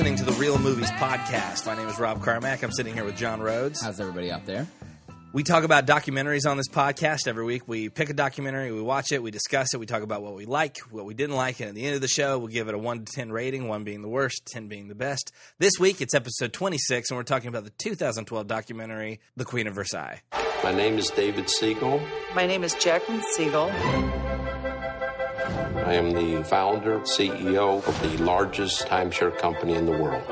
listening to the Real Movies Podcast. My name is Rob Carmack. I'm sitting here with John Rhodes. How's everybody out there? We talk about documentaries on this podcast every week. We pick a documentary, we watch it, we discuss it, we talk about what we like, what we didn't like, and at the end of the show, we'll give it a 1 to 10 rating, 1 being the worst, 10 being the best. This week, it's episode 26, and we're talking about the 2012 documentary, The Queen of Versailles. My name is David Siegel. My name is Jacqueline Siegel. I am the founder, CEO of the largest timeshare company in the world.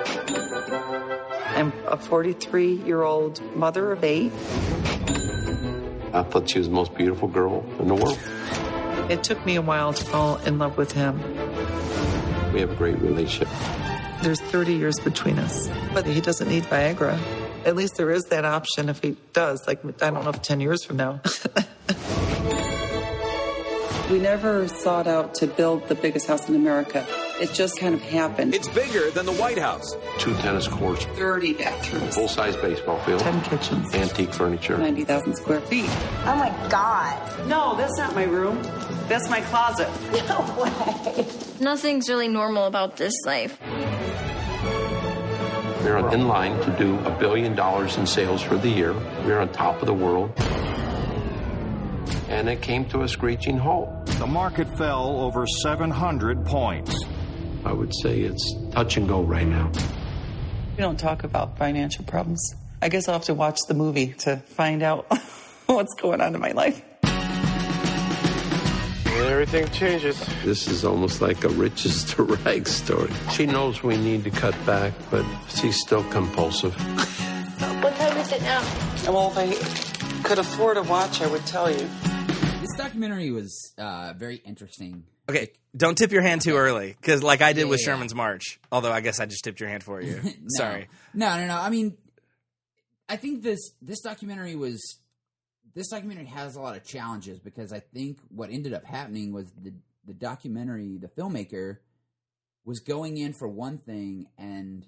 I'm a 43 year old mother of eight. I thought she was the most beautiful girl in the world. It took me a while to fall in love with him. We have a great relationship. There's 30 years between us, but he doesn't need Viagra. At least there is that option if he does. Like, I don't know if 10 years from now. we never sought out to build the biggest house in America. It just kind of happened. It's bigger than the White House. Two tennis courts, 30 bathrooms, full size baseball field, 10 kitchens, antique furniture. 90,000 square feet. Oh my God. No, that's not my room. That's my closet. No way. Nothing's really normal about this life. We're in line to do a billion dollars in sales for the year. We're on top of the world. And it came to a screeching halt. The market fell over 700 points. I would say it's touch and go right now. We don't talk about financial problems. I guess I'll have to watch the movie to find out what's going on in my life. Everything changes. This is almost like a riches to rags story. She knows we need to cut back, but she's still compulsive. What time is it now? Well, if I could afford a watch, I would tell you. This documentary was uh, very interesting. Okay, don't tip your hand too early, because like I did Yeah, with yeah. Sherman's March, although I guess I just tipped your hand for you. No. Sorry. No, no, no. I mean, I think this this documentary was this documentary has a lot of challenges because I think what ended up happening was the the documentary, the filmmaker was going in for one thing and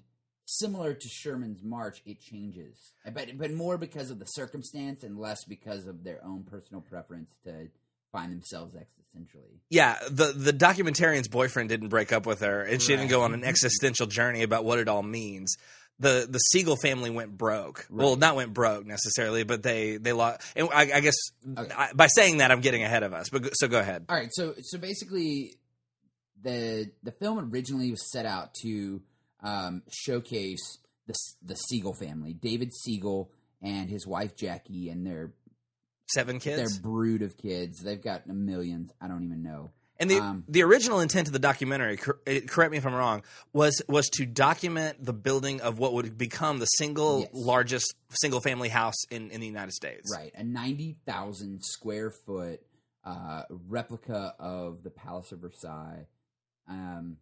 similar to Sherman's March, it changes. But but more because of the circumstance and less because of their own personal preference to find themselves existentially. Yeah, the the documentarian's boyfriend didn't break up with her, and she didn't go on an existential journey about what it all means. The the Siegel family went broke. Well, not went broke necessarily, but they they lost. And I, I guess Okay. I, by saying that, I'm getting ahead of us. But so go ahead. All right, so so basically, the the film originally was set out to um, showcase the the Siegel family, David Siegel and his wife Jackie, and their Seven kids. their brood of kids. They've got millions. I don't even know. And the Um, the original intent of the documentary, cor- eh, correct me if I'm wrong, was was to document the building of what would become the single Yes. largest single family house in, in the United States. Right, a ninety thousand square foot uh, replica of the Palace of Versailles. Um,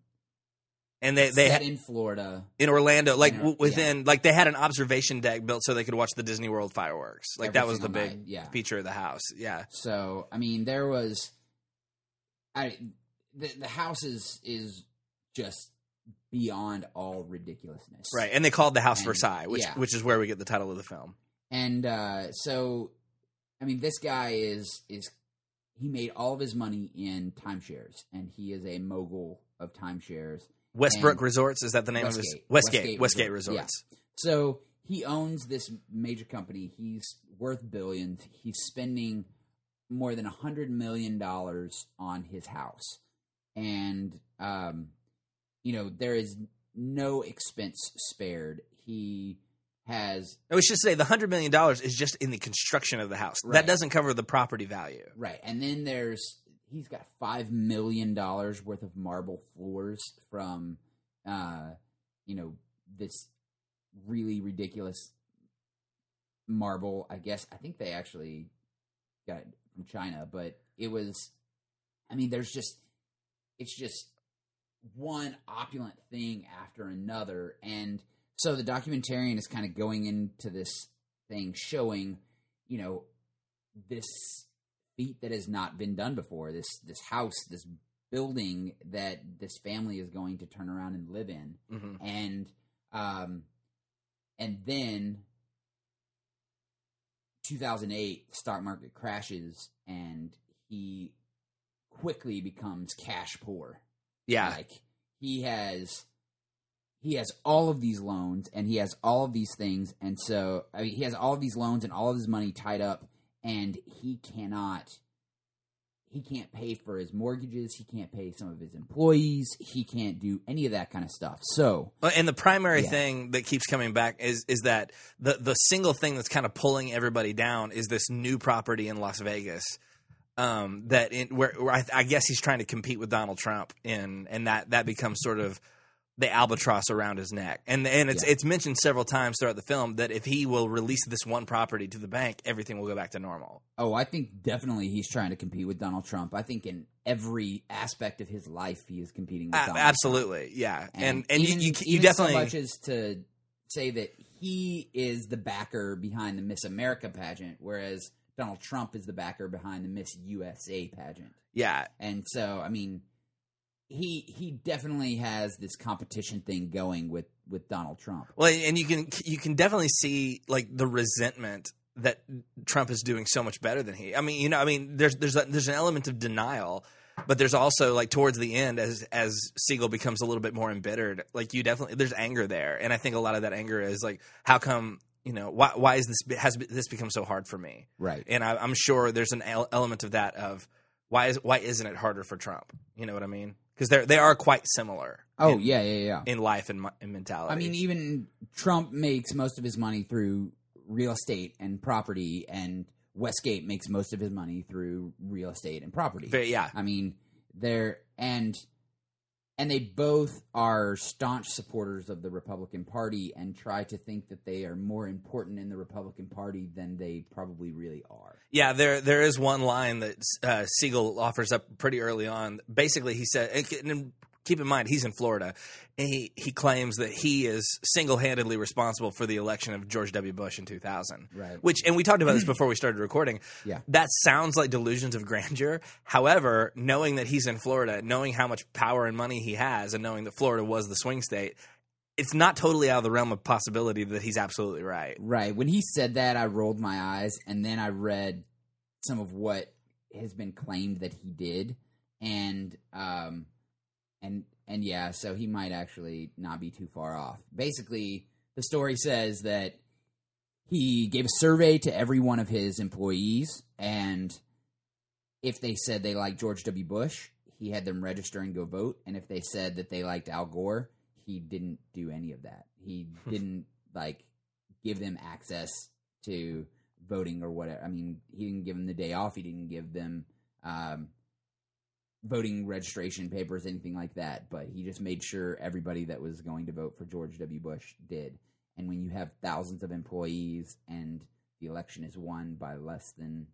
And they they had, in Florida. in Orlando, like In Or- w- within, like they had an observation deck built so they could watch the Disney World fireworks. Like Every that was the big night, yeah. feature of the house. Yeah, So I mean, there was, I the the house is is just beyond all ridiculousness, right. And they called the house And- Versailles, which yeah. which is where we get the title of the film. And uh, so, I mean, this guy is is he made all of his money in timeshares, and he is a mogul of timeshares. Westbrook Resorts is that the name of his Westgate. Westgate Westgate Westgate, Resort- Resorts. So he owns this major company. He's worth billions. He's spending more than a hundred million dollars on his house, and um, you know there is no expense spared. He has And we should say the hundred million dollars is just in the construction of the house. That doesn't cover the property value. right, and then there's he's got five million dollars worth of marble floors from, uh, you know, this really ridiculous marble. I guess I think they actually got it from China, but it was. I mean, there's just it's just one opulent thing after another, and so the documentarian is kind of going into this thing, showing, you know, this feat that has not been done before. This this house, this building that this family is going to turn around and live in, Mhm. and um, and then 2008 stock market crashes and he quickly becomes cash poor Yeah. like he has he has all of these loans and he has all of these things, and so I mean, he has all of these loans and all of his money tied up, and he cannot. He can't pay for his mortgages. He can't pay some of his employees. He can't do any of that kind of stuff. So, And the primary Yeah. thing that keeps coming back is is that the the single thing that's kind of pulling everybody down is this new property in Las Vegas. Um, that in, where, where I, I guess he's trying to compete with Donald Trump in, and that that becomes sort of the albatross around his neck. And and it's Yeah. it's mentioned several times throughout the film that if he will release this one property to the bank, everything will go back to normal. oh, I think definitely he's trying to compete with Donald Trump. I think in every aspect of his life, he is competing with Donald Trump. absolutely, yeah. And and, even, you, you, you definitely so much as to say that he is the backer behind the Miss America pageant, whereas Donald Trump is the backer behind the Miss USA pageant. yeah. And so, I mean, he he definitely has this competition thing going with with Donald Trump. Well, and you can you can definitely see like the resentment that Trump is doing so much better than he. I mean, you know, I mean, there's there's a, there's an element of denial, but there's also like towards the end as as Siegel becomes a little bit more embittered, like you definitely there's anger there, and I think a lot of that anger is like, how come you know why why is this has this become so hard for me? Right. And I, I'm sure there's an el- element of that of why is why isn't it harder for Trump? You know what I mean? Because they they are quite similar. Oh in, yeah, yeah, yeah. in life and, and mentality. I mean, even Trump makes most of his money through real estate and property, and Westgate makes most of his money through real estate and property. But, yeah. I mean, they're and and they both are staunch supporters of the Republican Party and try to think that they are more important in the Republican Party than they probably really are. Yeah, there there is one line that uh, Siegel offers up pretty early on. Basically, he said, and, keep in mind he's in Florida, and he he claims that he is single handedly responsible for the election of George W. Bush in 2000. Right. Which, and we talked about this before we started recording. Yeah. that sounds like delusions of grandeur. However, knowing that he's in Florida, knowing how much power and money he has, and knowing that Florida was the swing state. It's not totally out of the realm of possibility that he's absolutely right. Right. When he said that, I rolled my eyes, and then I read some of what has been claimed that he did, and um, and and yeah, so he might actually not be too far off. Basically, the story says that he gave a survey to every one of his employees, and if they said they liked George W. Bush, he had them register and go vote, and if they said that they liked Al Gore, he didn't do any of that. He didn't like give them access to voting or whatever. I mean, he didn't give them the day off. He didn't give them um, voting registration papers, anything like that. But he just made sure everybody that was going to vote for George W. Bush did. And when you have thousands of employees and the election is won by less than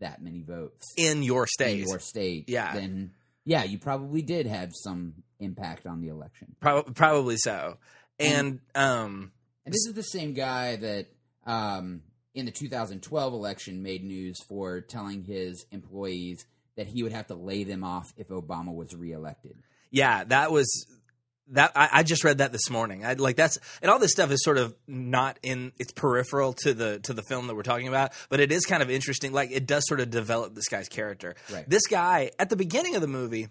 that many votes In your state, in your state, Yeah. then yeah, you probably did have some impact on the election. Prob- probably so. And um, And this is the same guy that um, in the 2012 election made news for telling his employees that he would have to lay them off if Obama was reelected. yeah, that was that. I, I just read that this morning. I like that's and all this stuff is sort of not in. It's peripheral to the to the film that we're talking about, but it is kind of interesting. Like it does sort of develop this guy's character. Right. This guy at the beginning of the movie.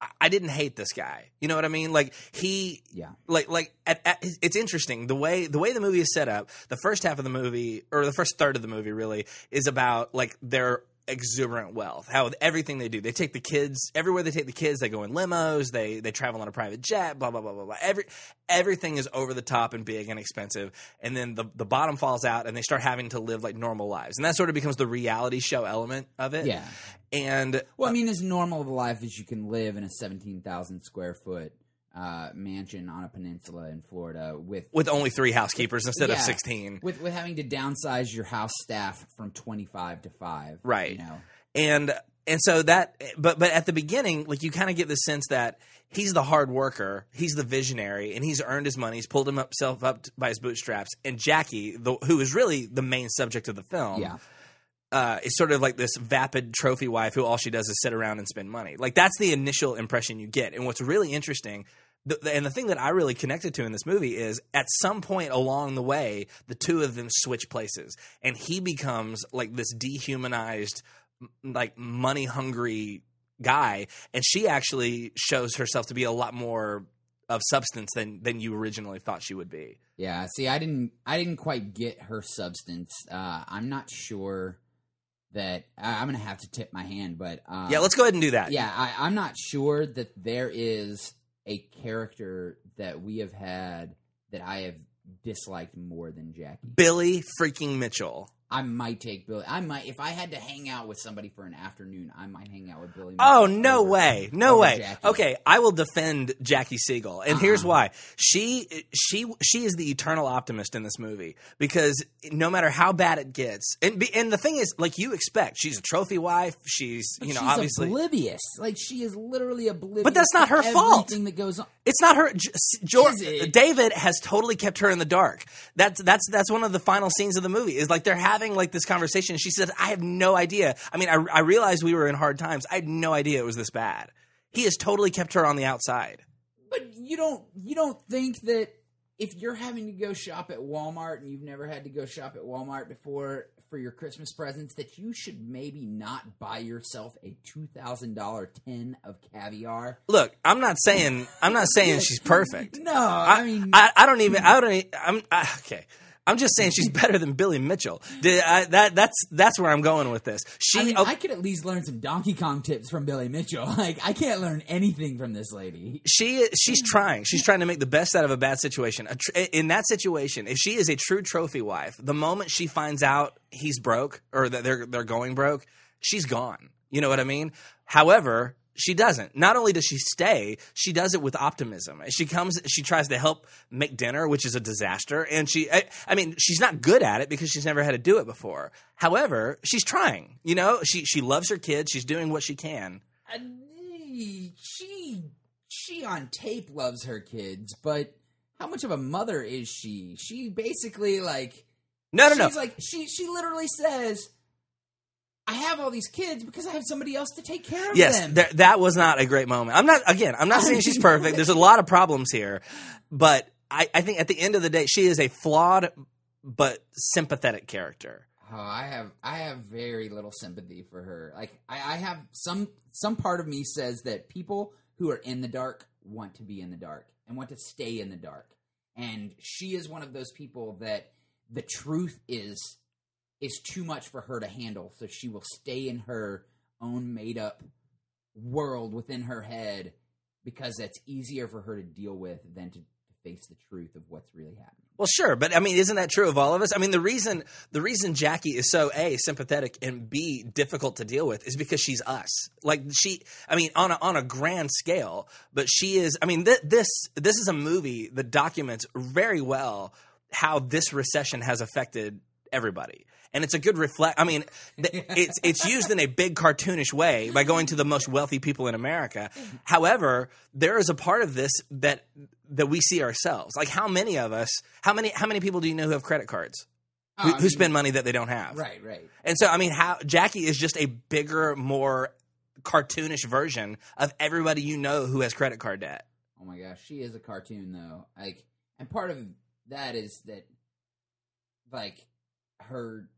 I- I didn't hate this guy. You know what I mean? Like he, Yeah. like like at, at, it's interesting the way the way the movie is set up. The first half of the movie, or the first third of the movie, really is about like their exuberant wealth. How everything they do, they take the kids everywhere. They take the kids. They go in limos. They they travel on a private jet. Blah blah blah blah blah. Every everything is over the top and big and expensive. And then the the bottom falls out, and they start having to live like normal lives. And that sort of becomes the reality show element of it. Yeah. And Well, I uh, mean, as normal of a life as you can live in a 17,000 square foot uh, mansion on a peninsula in Florida with with only three housekeepers instead of sixteen. with with having to downsize your house staff from 25 to 5 Right. you know and and so that but but at the beginning like you kind of get the sense that he's the hard worker he's the visionary and he's earned his money he's pulled himself up by his bootstraps and jackie the, who is really the main subject of the film yeah uh, is sort of like this vapid trophy wife who all she does is sit around and spend money. Like that's the initial impression you get. And what's really interesting, the, and the thing that I really connected to in this movie is at some point along the way, the two of them switch places, and he becomes like this dehumanized, like money hungry guy, and she actually shows herself to be a lot more of substance than than you originally thought she would be. Yeah, see, I didn't, I didn't quite get her substance. Uh, I'm not sure that I, I'm gonna have to tip my hand, but uh, yeah, let's go ahead and do that. Yeah, I, I'm not sure that there is a character that we have had that I have disliked more than Jackie. Billy freaking Mitchell. I might take Billy. I might if I had to hang out with somebody for an afternoon. I might hang out with Billy. Oh Mitchell no over- way, no way. Jackie. Okay, I will defend Jackie Siegel, and here's Uh-uh. why. She she she is the eternal optimist in this movie because no matter how bad it gets, and and the thing is, like you expect, she's a trophy wife. She's But you know she's obviously. oblivious. Like she is literally oblivious. But that's not her fault. That goes on. It's not her. George? David has totally kept her in the dark. That's that's that's one of the final scenes of the movie. Is like they're having like this conversation. She said, "I have no idea. I mean, I, I realized we were in hard times. I had no idea it was this bad. He has totally kept her on the outside. But you don't you don't think that if you're having to go shop at Walmart and you've never had to go shop at Walmart before for your Christmas presents that you should maybe not buy yourself a two thousand dollar tin of caviar? Look, I'm not saying I'm not saying she's perfect. No, I, I, mean I, I don't even. I don't. I'm I, okay. I'm just saying she's better than Billy Mitchell. Did I, that that's that's where I'm going with this. She I, mean, oh, I could at least learn some Donkey Kong tips from Billy Mitchell. Like I can't learn anything from this lady. she she's trying. She's trying to make the best out of a bad situation. A tr- in that situation, if she is a true trophy wife, the moment she finds out he's broke or that they're they're going broke, she's gone. You know what I mean? However, she doesn't. Not only does she stay, she does it with optimism. She comes, she tries to help make dinner, which is a disaster. And she, I, I mean, she's not good at it because she's never had to do it before. However, she's trying. You know, she she loves her kids. She's doing what she can. Uh, she she on tape loves her kids, but how much of a mother is she? She basically like No, no, no. she's like she she literally says, "I have all these kids because I have somebody else to take care of Yes, them." there, that was not a great moment. I'm not again. I'm not saying she's perfect. There's a lot of problems here, but I, I think at the end of the day, she is a flawed but sympathetic character. Oh, I have I have very little sympathy for her. Like I, I have some some part of me says that people who are in the dark want to be in the dark and want to stay in the dark. And she is one of those people that the truth is is too much for her to handle, so she will stay in her own made up world within her head because that's easier for her to deal with than to, face the truth of what's really happening. Well, sure, but I mean, isn't that true of all of us? I mean, the reason the reason Jackie is so a sympathetic and b difficult to deal with is because she's us. Like she, I mean, on a, on a grand scale, but she is. I mean, th- this this is a movie that documents very well how this recession has affected everybody. And it's a good reflect. I mean, th- it's it's used in a big cartoonish way by going to the most wealthy people in America. However, there is a part of this that that we see ourselves. Like how many of us? How many how many people do you know who have credit cards? Who, Oh, who um, spend money that they don't have? Right, right. And so, I mean, how Jackie is just a bigger, more cartoonish version of everybody you know who has credit card debt. Oh my gosh, she is a cartoon though. Like, and part of that is that, like, her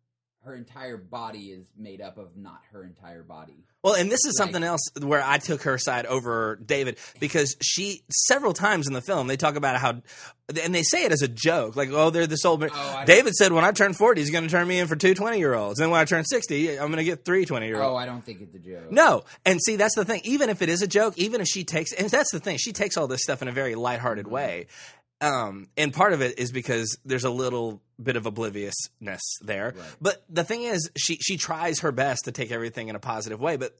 her entire body is made up of not her entire body. Well, and this is Like- something else where I took her side over David because she several times in the film they talk about how, and they say it as a joke, like, "Oh, they're this old." Oh, David said, "When I turn forty, he's going to turn me in for two 20 year olds, and when I turn sixty, I'm going to get three 20 year Oh. I don't think it's a joke. No, and see that's the thing. Even if it is a joke, even if she takes, and that's the thing, she takes all this stuff in a very lighthearted mm-hmm. way. Um, and part of it is because there's a little bit of obliviousness there. Right. But the thing is, she she tries her best to take everything in a positive way. But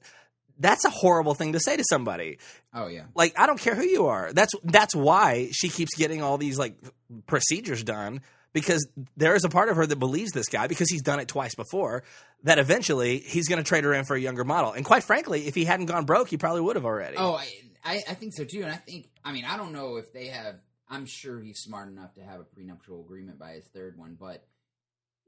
that's a horrible thing to say to somebody. Oh yeah. Like I don't care who you are. That's that's why she keeps getting all these like procedures done because there is a part of her that believes this guy because he's done it twice before that eventually he's going to trade her in for a younger model. And quite frankly, if he hadn't gone broke, he probably would have already. Oh, I, I I think so too. And I think I mean I don't know if they have. I'm sure he's smart enough to have a prenuptial agreement by his third one, but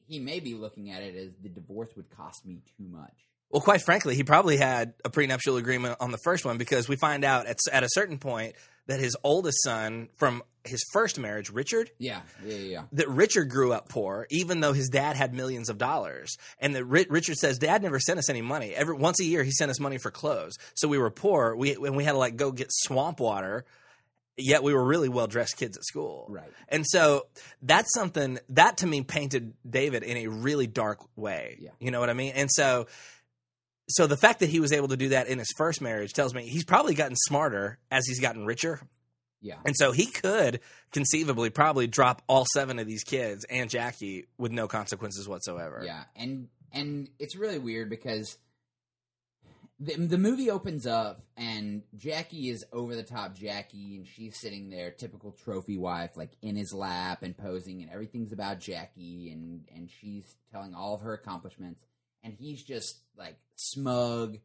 he may be looking at it as the divorce would cost me too much. Well, quite frankly, he probably had a prenuptial agreement on the first one because we find out at, at a certain point that his oldest son from his first marriage, Richard, Yeah, yeah, yeah. that Richard grew up poor, even though his dad had millions of dollars. And that Ri- Richard says, Dad never sent us any money. Every once a year, he sent us money for clothes. So we were poor. We and we had to like go get swamp water. Yet we were really well dressed kids at school. Right. And so that's something that to me painted David in a really dark way. Yeah. You know what I mean? And so so the fact that he was able to do that in his first marriage tells me he's probably gotten smarter as he's gotten richer. Yeah. And so he could conceivably probably drop all seven of these kids and Jackie with no consequences whatsoever. Yeah, and and it's really weird because the the movie opens up and Jackie is over the top Jackie and she's sitting there, typical trophy wife, like in his lap and posing, and everything's about Jackie and and she's telling all of her accomplishments, and he's just like smug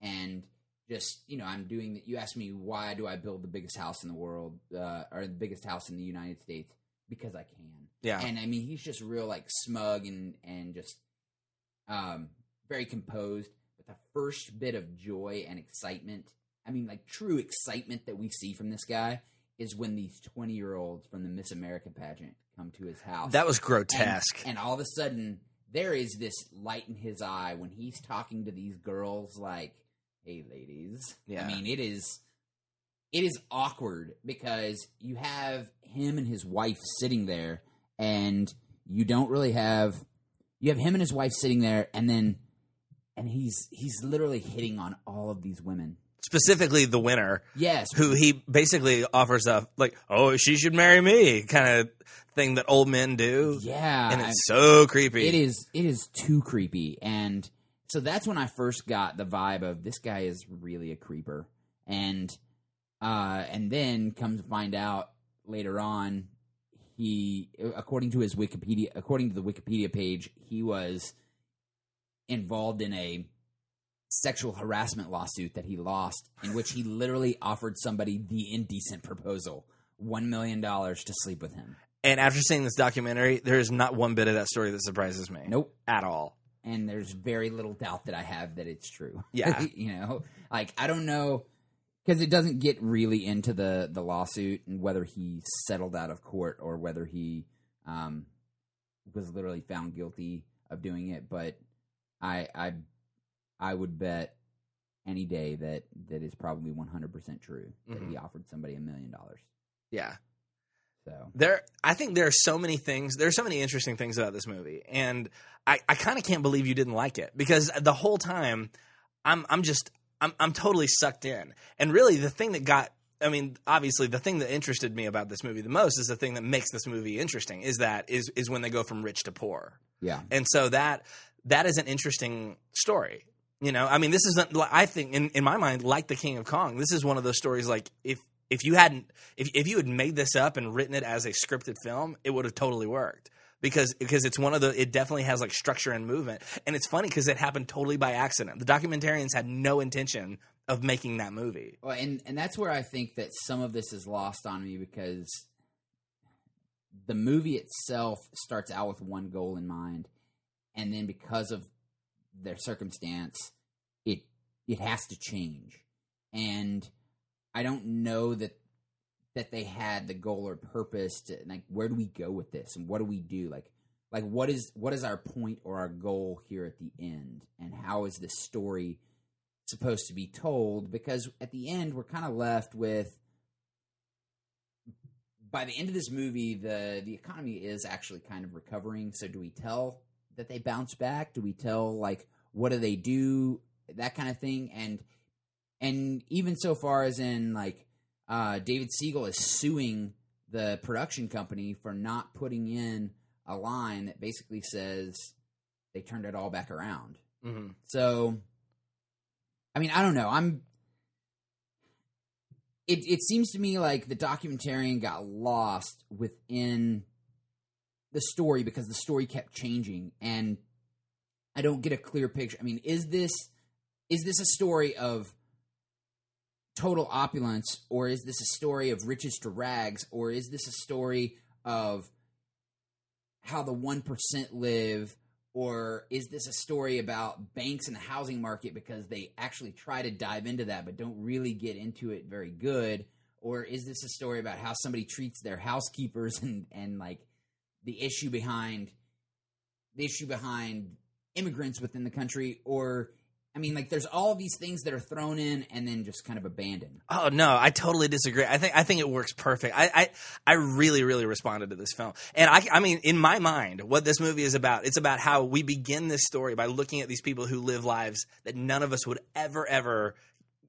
and just you know I'm doing that. You asked me why do I build the biggest house in the world uh, or the biggest house in the United States because I can. Yeah. And I mean, he's just real like smug and and just um very composed. The first bit of joy and excitement, I mean, like true excitement that we see from this guy is when these twenty year olds from the Miss America pageant come to his house. That was And- grotesque. And, all of a sudden, there is this light in his eye when he's talking to these girls, like, "Hey, ladies." Yeah. I mean, it is it is awkward because you have him and his wife sitting there, and you don't really have you have him and his wife sitting there, and then and he's he's literally hitting on all of these women. Specifically the winner. Yes, who he basically offers a like, oh, she should marry me kind of thing that old men do. Yeah, and it's so creepy. It is it is too creepy, and so that's when I first got the vibe of this guy is really a creeper, and uh, and then come to find out later on, he according to his Wikipedia, according to the Wikipedia page, he was involved in a sexual harassment lawsuit that he lost, in which he literally offered somebody the indecent proposal. One million dollars to sleep with him. And after seeing this documentary, there is not one bit of that story that surprises me. Nope. At all. and there's very little doubt that I have that it's true. Yeah. you know, like I don't know because it doesn't get really into the the lawsuit and whether he settled out of court or whether he um, was literally found guilty of doing it. But I I I would bet any day that that is probably 100 percent true that he mm-hmm. offered somebody a million dollars. Yeah. So There, I think there are so many things. There are so many interesting things about this movie, and I, I kind of can't believe you didn't like it because the whole time, I'm, I'm just, I'm, I'm totally sucked in. And really, the thing that got, I mean, obviously, the thing that interested me about this movie the most is the thing that makes this movie interesting. Is that is is when they go from rich to poor, yeah, and so that that is an interesting story. You know, I mean, this isn't. I think in in my mind, like the King of Kong, this is one of those stories. Like if if you hadn't, if if you had made this up and written it as a scripted film, it would have totally worked because because it's one of the. It definitely has like structure and movement, and it's funny because it happened totally by accident. The documentarians had no intention of making that movie. Well, and and that's where I think that some of this is lost on me because the movie itself starts out with one goal in mind, and then because of their circumstance, it it has to change, and I don't know that that they had the goal or purpose to like where do we go with this and what do we do? Like like what is what is our point or our goal here at the end? And how is this story supposed to be told? Because at the end we're kind of left with by the end of this movie the the economy is actually kind of recovering. So do we tell that they bounce back do we tell like what do they do that kind of thing and and even so far as in like uh, David Siegel is suing the production company for not putting in a line that basically says they turned it all back around. Mm-hmm. So, I mean, I don't know. I'm. It it seems to me like the documentarian got lost within the story because the story kept changing, and I don't get a clear picture. I mean, is this is this a story of total opulence, or is this a story of riches to rags, or is this a story of how the one percent live? Or is this a story about banks and the housing market because they actually try to dive into that but don't really get into it very good? Or is this a story about how somebody treats their housekeepers and, and like the issue behind the issue behind immigrants within the country? Or I mean, like there's all these things that are thrown in and then just kind of abandoned. Oh no, I totally disagree. I think I think it works perfect. I I, I really really responded to this film, and I I mean in my mind, what this movie is about, it's about how we begin this story by looking at these people who live lives that none of us would ever ever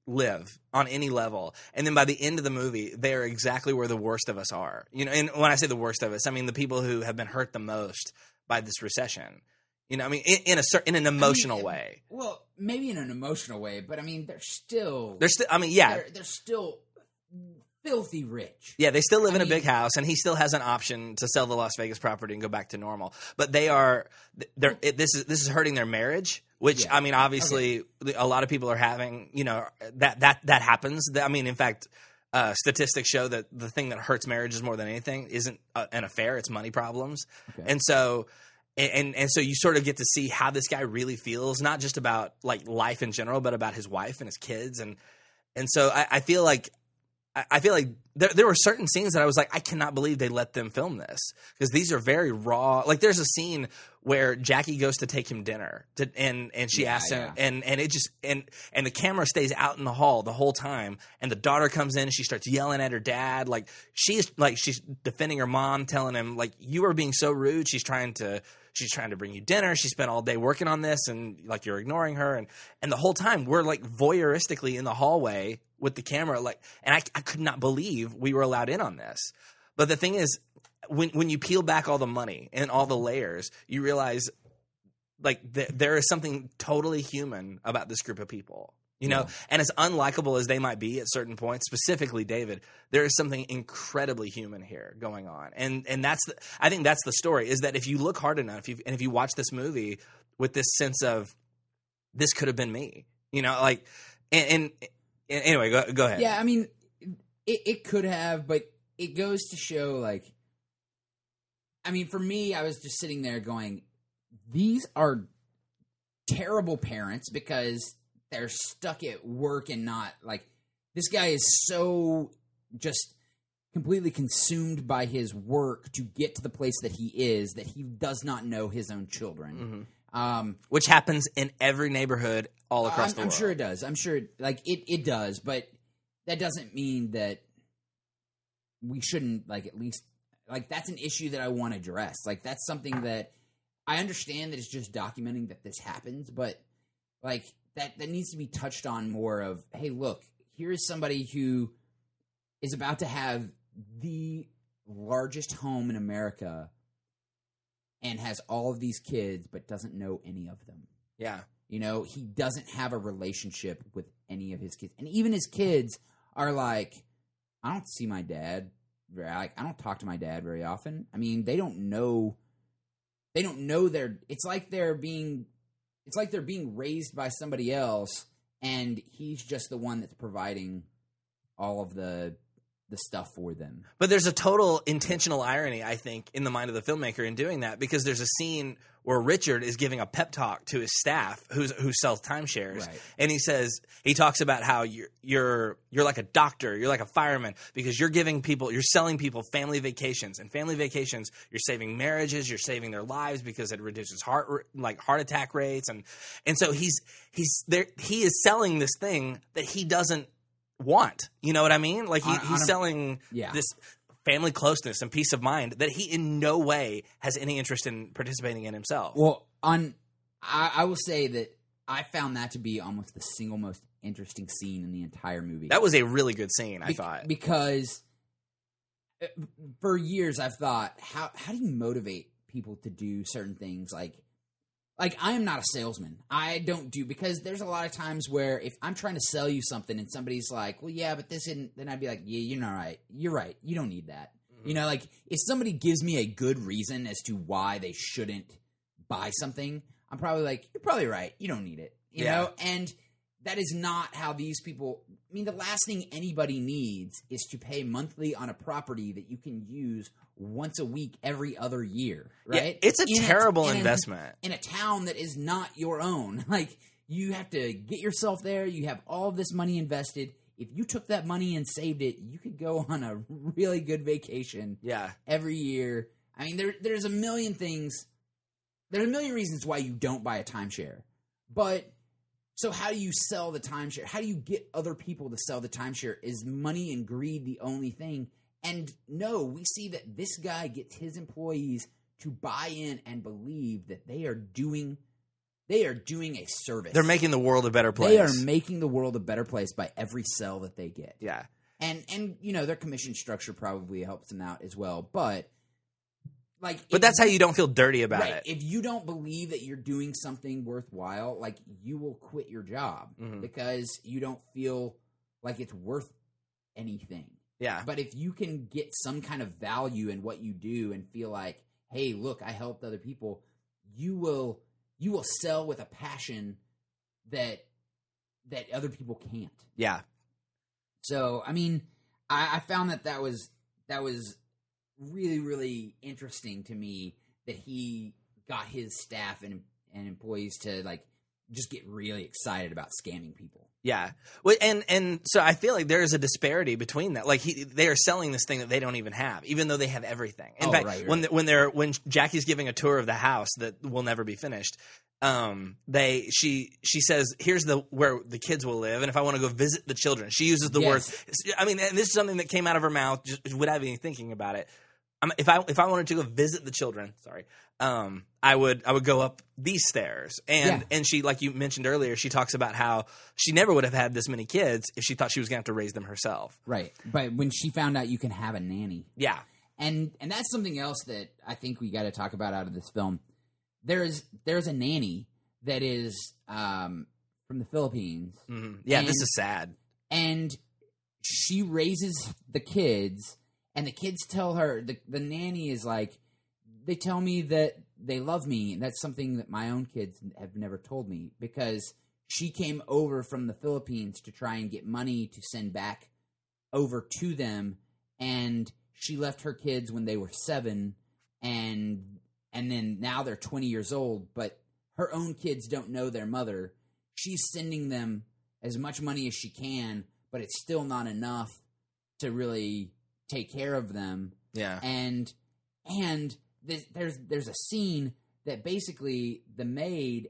live on any level, and then by the end of the movie, they are exactly where the worst of us are. You know, and when I say the worst of us, I mean the people who have been hurt the most by this recession. You know, I mean, in, in a in an emotional I mean, way. Well, maybe in an emotional way, but I mean, they're still They're still. I mean, yeah, they're, they're still filthy rich. Yeah, they still live in a big house, and he still has an option to sell the Las Vegas property and go back to normal. But they are, they're it, this is this is hurting their marriage. Which Yeah. I mean, obviously, a lot of people are having. You know that that that happens. I mean, in fact. Uh, statistics show that the thing that hurts marriages more than anything isn't a, an affair; it's money problems. And so, and, and and so you sort of get to see how this guy really feels, not just about like life in general, but about his wife and his kids, and and so I, I feel like I- feel like there, there were certain scenes that I was like, I cannot believe they let them film this because these are very raw. Like, there's a scene where Jackie goes to take him dinner, to, and and she Yeah, asks him, yeah. and and it just and and the camera stays out in the hall the whole time, and the daughter comes in and she starts yelling at her dad, like she's like she's defending her mom, telling him like you are being so rude. She's trying to she's trying to bring you dinner. She spent all day working on this, and like you're ignoring her, and and the whole time we're like voyeuristically in the hallway with the camera, like, and I, I could not believe we were allowed in on this. But the thing is, when when you peel back all the money and all the layers, you realize like th- there is something totally human about this group of people. You know, and as unlikable as they might be at certain points, specifically David, there is something incredibly human here going on, and and that's the, I think that's the story is that if you look hard enough, if, and if you watch this movie with this sense of this could have been me, you know, like, and, and anyway, go go ahead. Yeah, I mean, it, it could have, but it goes to show, like, I mean, for me, I was just sitting there going, these are terrible parents because they're stuck at work and not, like, this guy is so just completely consumed by his work to get to the place that he is that he does not know his own children. Mm-hmm. Um, which happens in every neighborhood all across I'm, the world. I'm sure it does. I'm sure, like it, it does, but that doesn't mean that we shouldn't like at least like that's an issue that I want to address. Like that's something that I understand that it's just documenting that this happens, but like that that needs to be touched on more. Of hey, look, here is somebody who is about to have the largest home in America and has all of these kids, but doesn't know any of them. Yeah. You know, he doesn't have a relationship with any of his kids. And even his kids are like, I don't see my dad. very- Like, I don't talk to my dad very often. I mean, they don't know. They don't know they're. It's like they're being. It's like they're being raised by somebody else, and he's just the one that's providing all of the the stuff for them. But there's a total intentional irony, I think, in the mind of the filmmaker in doing that because there's a scene where Richard is giving a pep talk to his staff who's, who sells timeshares, Right. and he says he talks about how you're you're you're like a doctor, you're like a fireman because you're giving people, you're selling people family vacations, and family vacations, you're saving marriages, you're saving their lives because it reduces heart like heart attack rates, and and so he's he's there, he is selling this thing that he doesn't want. You know what I mean? Like he, On- on he's a- selling Yeah. this family closeness and peace of mind that he in no way has any interest in participating in himself. Well, on I, I will say that I found that to be almost the single most interesting scene in the entire movie. that was a really good scene, I Be- thought. because uh, for years I've thought how how do you motivate people to do certain things like like I am not a salesman. I don't do because there's a lot of times where if I'm trying to sell you something and somebody's like, "Well, yeah, but this isn't," then I'd be like, "Yeah, you're not right. You're right. You don't need that." You know, like if somebody gives me a good reason as to why they shouldn't buy something, I'm probably like, "You're probably right. You don't need it." You Yeah. know, and that is not how these people. I mean, the last thing anybody needs is to pay monthly on a property that you can use once a week every other year, Yeah, right? it's a In terrible in investment. in a town that is not your own. Like you have to get yourself there. You have all this money invested. If you took that money and saved it, you could go on a really good vacation yeah. every year. I mean, there there's a million things. There's a million reasons why you don't buy a timeshare, but So how do you sell the timeshare? How do you get other people to sell the timeshare? Is money and greed the only thing? And no, we see that this guy gets his employees to buy in and believe that they are doing they are doing a service. They're making the world a better place. they are making the world a better place by every sell that they get. yeah. And and you know, their commission structure probably helps them out as well, but like But if that's how you- don't feel dirty about right. it. If you don't believe that you're doing something worthwhile, like you will quit your job Mhm. because you don't feel like it's worth anything. Yeah. But if you can get some kind of value in what you do and feel like, hey, look, I helped other people, you will you will sell with a passion that that other people can't. Yeah. So I mean, I, I found that that was that was really really interesting to me that he got his staff and and employees to like just get really excited about scamming people. Yeah. Well, and and so I feel like there is a disparity between that. Like he, they are selling this thing that they don't even have, even though they have everything. In Oh, fact, right, when right. when they're when Jackie's giving a tour of the house that will never be finished, um, they she she says, "Here's the where the kids will live, and if I want to go visit the children," she uses the Yes. words. I mean, and this is something that came out of her mouth just without even thinking about it. I'm, if I if I wanted to go visit the children, sorry, um, I would I would go up these stairs, and Yeah. and she like you mentioned earlier, she talks about how she never would have had this many kids if she thought she was going to have to raise them herself. Right. But when she found out you can have a nanny, Yeah, and and that's something else that I think we got to talk about out of this film. There's there's a nanny that is um, from the Philippines, hmm yeah. this is sad. and she raises the kids, and the kids tell her the the nanny is like, they tell me that they love me, and that's something that my own kids have never told me because she came over from the Philippines to try and get money to send back over to them, and she left her kids when they were seven, and and then now they're twenty years old, but her own kids don't know their mother. She's sending them as much money as she can, but it's still not enough to really take care of them. Yeah, And and there's there's, there's a scene that basically the maid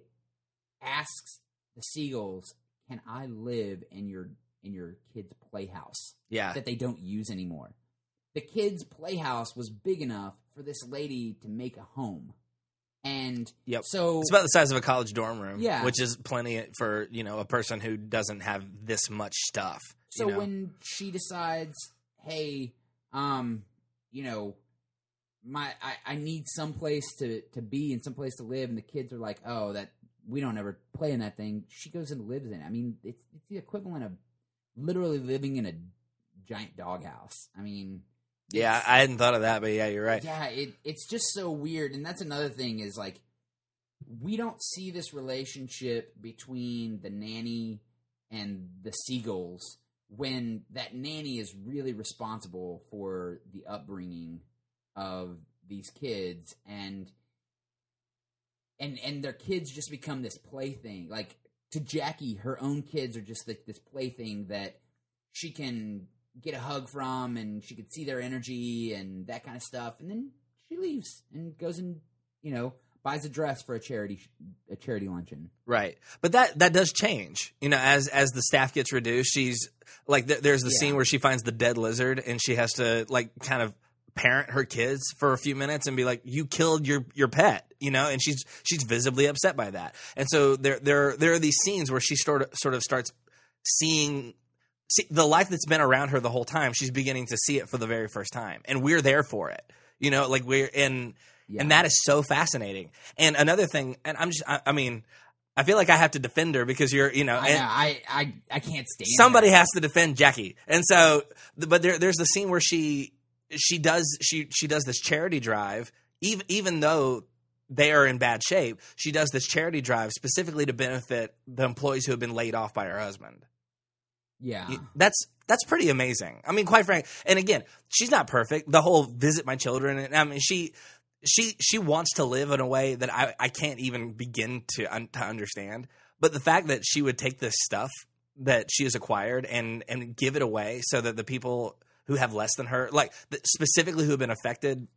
asks the Siegels, "Can I live in your in your kids' playhouse yeah, that they don't use anymore?" The kids' playhouse was big enough for this lady to make a home, and Yep. so it's about the size of a college dorm room. Yeah. which is plenty for you know a person who doesn't have this much stuff. you So know? when she decides, hey, um, you know, my I, I need some place to to be and some place to live, and the kids are like, oh, that we don't ever play in that thing. She goes and lives in. it. I mean, it's it's the equivalent of literally living in a giant doghouse. I mean, yeah, I hadn't thought of that, but yeah, you're right. yeah, it it's just so weird, and that's another thing is like we don't see this relationship between the nanny and the Siegels when that nanny is really responsible for the upbringing of these kids and and and their kids just become this plaything. Like to Jackie her own kids are just like this plaything that she can get a hug from and she could see their energy and that kind of stuff. And then she leaves and goes and you know buys a dress for a charity a charity luncheon Right, but that that does change. You know, as as the staff gets reduced, she's like th- there's the Yeah. scene where she finds the dead lizard and she has to like kind of parent her kids for a few minutes and be like, "You killed your your pet," you know, and she's she's visibly upset by that. And so there there there are these scenes where she sort of sort of starts seeing. See, the life that's been around her the whole time, she's beginning to see it for the very first time, and we're there for it. You know, like we're in, Yeah. and that is so fascinating. And another thing, and I'm just, I, I mean, I feel like I have to defend her because you're, you know, I, I I I can't stand somebody her. has to defend Jackie. And so, but there, there's the scene where she she does she she does this charity drive, even even though they are in bad shape. She does this charity drive specifically to benefit the employees who have been laid off by her husband. yeah That's that's pretty amazing. I mean, quite frank. And again, she's not perfect. The whole visit my children, and I mean, she she she wants to live in a way that I I can't even begin to un, to understand. But the fact that she would take this stuff that she has acquired and and give it away so that the people who have less than her, like specifically who have been affected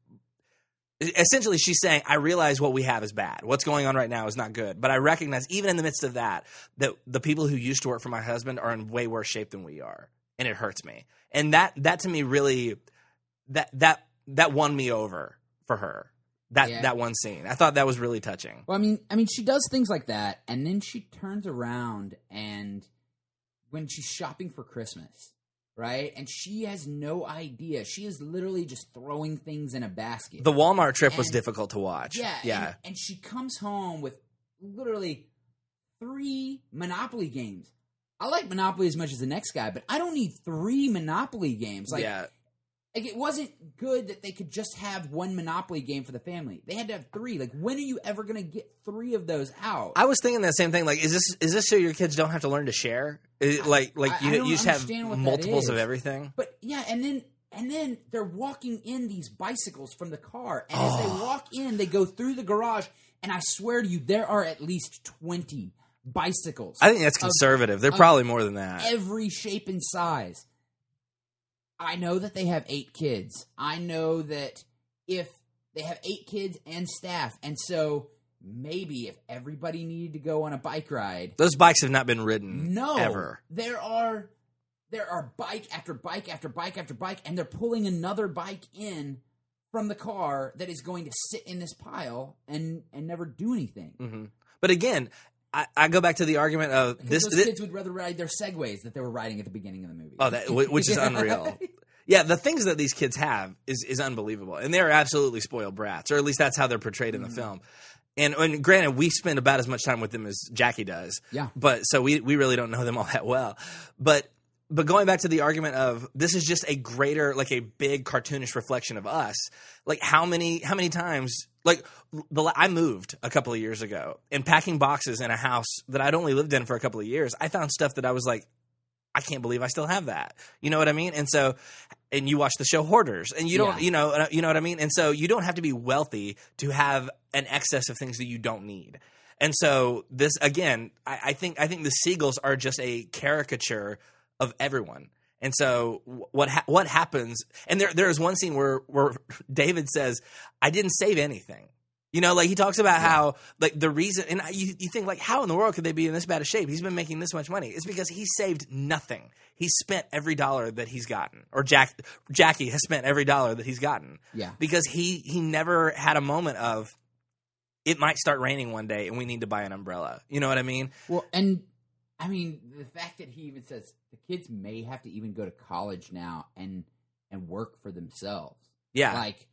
essentially she's saying i realize what we have is bad. What's going on right now is not good. But i recognize even in the midst of that that the people who used to work for my husband are in way worse shape than we are. And it hurts me. And that that to me really that that that won me over for her that Yeah. that one scene i thought that was really touching Well, I mean, I mean, she does things like that, and then she turns around and when she's shopping for Christmas, right? And she has no idea. She is literally just throwing things in a basket. the walmart trip was difficult to watch yeah, yeah And, and she comes home with literally three Monopoly games. I like Monopoly as much as the next guy, but I don't need three Monopoly games. Like, yeah like it wasn't good that they could just have one Monopoly game for the family. They had to have three. Like, when are you ever going to get three of those out? I was thinking that same thing. Like, is this is this so your kids don't have to learn to share? Is- like, like I- you, I you just have multiples of everything. But yeah, and then and then they're walking in these bicycles from the car, and as Oh. they walk in, they go through the garage, and I swear to you, there are at least twenty bicycles. I think that's of conservative. They're of probably more than that. every shape and size. I know that they have eight kids. I know that if they have eight kids and staff, and so maybe if everybody needed to go on a bike ride, Those bikes have not been ridden no, ever. There are there are bike after bike after bike after bike, and they're pulling another bike in from the car that is going to sit in this pile and and never do anything. hmm But again, I, I go back to the argument of this. those thi- kids would rather ride their segways that they were riding at the beginning of the movie. oh, that which is unreal. Yeah, the things that these kids have is is unbelievable, and they're absolutely spoiled brats, or at least that's how they're portrayed in the mm. film. And, and granted, we spend about as much time with them as Jackie does. Yeah. But so we we really don't know them all that well. But but going back to the argument of this is just a greater, like a big cartoonish reflection of us. Like how many how many times like the I moved a couple of years ago and packing boxes in a house that I'd only lived in for a couple of years. I found stuff that I was like, I can't believe I still have that. You know what I mean? And so, and you watch the show Hoarders, and you don't, Yeah. you know, uh, you know what I mean. And so, you don't have to be wealthy to have an excess of things that you don't need. And so, this again, I, I think, I think the Siegels are just a caricature of everyone. And so, what ha- what happens? And there there is one scene where where David says, "I didn't save anything." You know, like he talks about how like the reason, and you, you think like, how in the world could they be in this bad a shape? He's been making this much money. It's because he saved nothing. He's spent every dollar that he's gotten, or Jack Jackie has spent every dollar that he's gotten. Yeah. because he he never had a moment of it might start raining one day and we need to buy an umbrella. You know what I mean? Well, and I mean the fact that he even says the kids may have to even go to college now and and work for themselves. Yeah, Like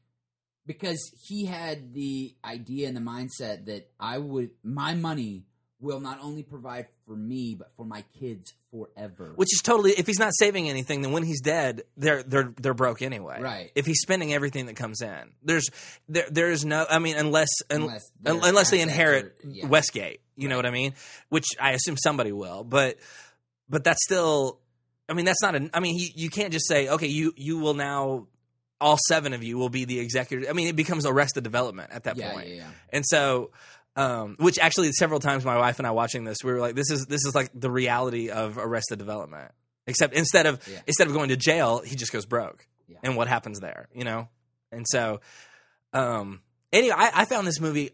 because he had the idea and the mindset that I would my money will not only provide for me but for my kids forever. which is totally. If he's not saving anything, then when he's dead, they're they're they're broke anyway. Right. If he's spending everything that comes in, there's there there is no. I mean, unless Unless un- unless they inherit are- yeah. Westgate, you know what I mean? Which I assume somebody will, but but that's still. I mean, that's not a. I mean, you, you can't just say, okay, you you will now. All seven of you will be the executive. I mean, it becomes Arrested Development at that yeah, point. yeah, yeah. And so, um, which actually several times my wife and I watching this, we were like, this is this is like the reality of Arrested Development. Except instead of Yeah. instead of going to jail, he just goes broke. Yeah. And what happens there, you know? And so, um, anyway, I, I found this movie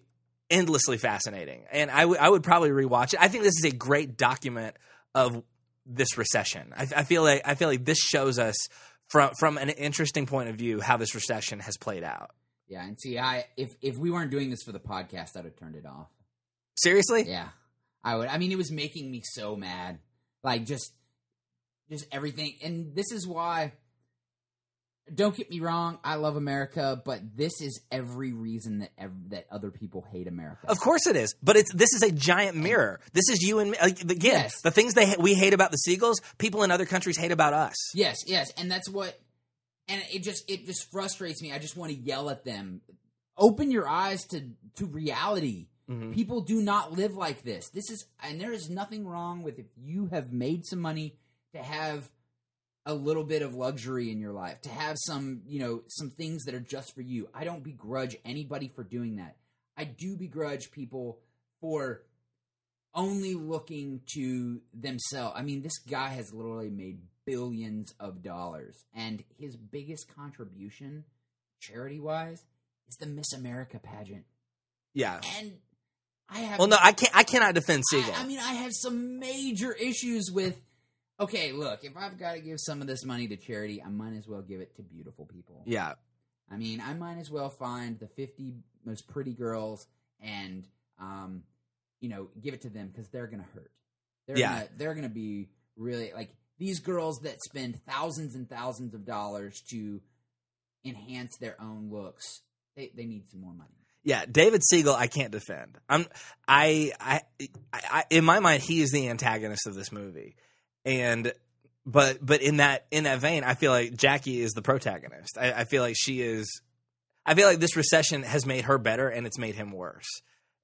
endlessly fascinating, and I I would probably rewatch it. I think this is a great document of this recession. I, I feel like I feel like this shows us from from an interesting point of view how this recession has played out. Yeah, and see, I if if we weren't doing this for the podcast, I'd have turned it off. Seriously? Yeah, I would. I mean, it was making me so mad. Like just, just everything. And this is why. Don't get me wrong. I love America, but this is every reason that ev- that other people hate America. Of course it is, but it's this is a giant mirror. This is you and me. Like, again, Yes. the things they we hate about the Siegels, people in other countries hate about us. Yes, yes, and that's what. And it just it just frustrates me. I just want to yell at them. Open your eyes to to reality. Mhm. People do not live like this. This is and there is nothing wrong with if you have made some money to have a little bit of luxury in your life, to have some, you know, some things that are just for you. I don't begrudge anybody for doing that. I do begrudge people for only looking to themselves. I mean, this guy has literally made billions of dollars, and his biggest contribution, charity wise, is the Miss America pageant, Yeah. and I have Well, no, I can't. I cannot defend I, I mean, I have some major issues with. Okay, look, if I've got to give some of this money to charity, I might as well give it to beautiful people. yeah. I mean, I might as well find the 50 most pretty girls and, um, you know, give it to them because they're gonna hurt. They're Yeah. gonna, they're gonna be really like these girls that spend thousands and thousands of dollars to enhance their own looks. They they need some more money. Yeah, David Siegel, I can't defend. I'm, I, I, I, in my mind, he is the antagonist of this movie, and, but, but in that, in that vein, I feel like Jackie is the protagonist. I, I feel like she is. I feel like this recession has made her better, and it's made him worse.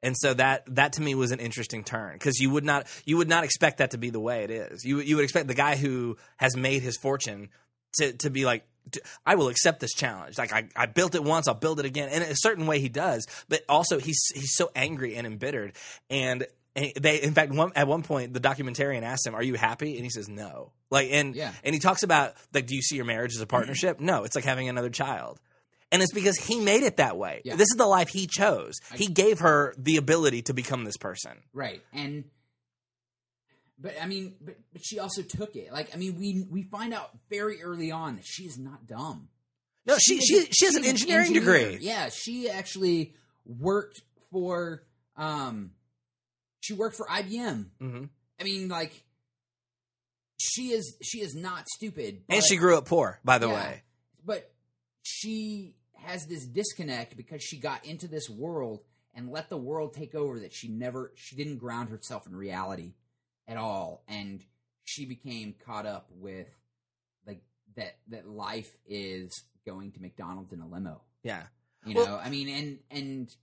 And so that that to me was an interesting turn because you would not you would not expect that to be the way it is. You you would expect the guy who has made his fortune to to be like I will accept this challenge. Like I, I built it once, I'll build it again. And in a certain way he does, but also he's he's so angry and embittered. And and they in fact one, at one point the documentarian asked him, "Are you happy?" And he says, "No." Like and Yeah. and he talks about like, "Do you see your marriage as a partnership?" Mm-hmm. no, it's like having another child. And it's because he made it that way. Yeah. This is the life he chose. he gave her the ability to become this person. Right. And but I mean, but but she also took it. Like I mean, we we find out very early on that she is not dumb. No, she she a- she has an engineering engineer. degree. Yeah, she actually worked for um she worked for IBM. hmm I mean, like she is she is not stupid. And she grew up poor, by the Yeah. way. but she has this disconnect because she got into this world and let the world take over that she never she didn't ground herself in reality at all and she became caught up with like that that life is going to McDonald's in a limo Yeah. you Well- know I mean and and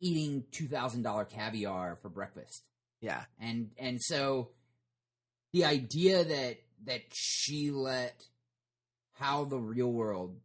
eating $2000 caviar for breakfast Yeah. and and so the idea that that she let how the real world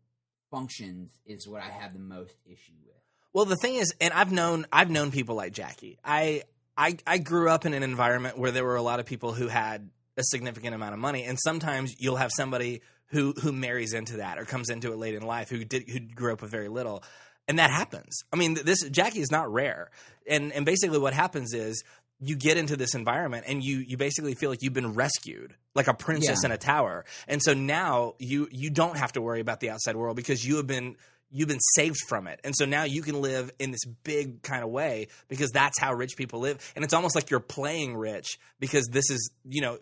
functions is what I have the most issue with. Well, the thing is, and I've known I've known people like Jackie. I I I grew up in an environment where there were a lot of people who had a significant amount of money, and sometimes you'll have somebody who who marries into that or comes into it late in life who did who grew up with very little. And that happens. I mean, this Jackie is not rare. And and basically what happens is you get into this environment and you you basically feel like you've been rescued like a princess Yeah. in a tower. And so now you you don't have to worry about the outside world because you have been you've been saved from it. And so now you can live in this big kind of way because that's how rich people live. And it's almost like you're playing rich because this is, you know,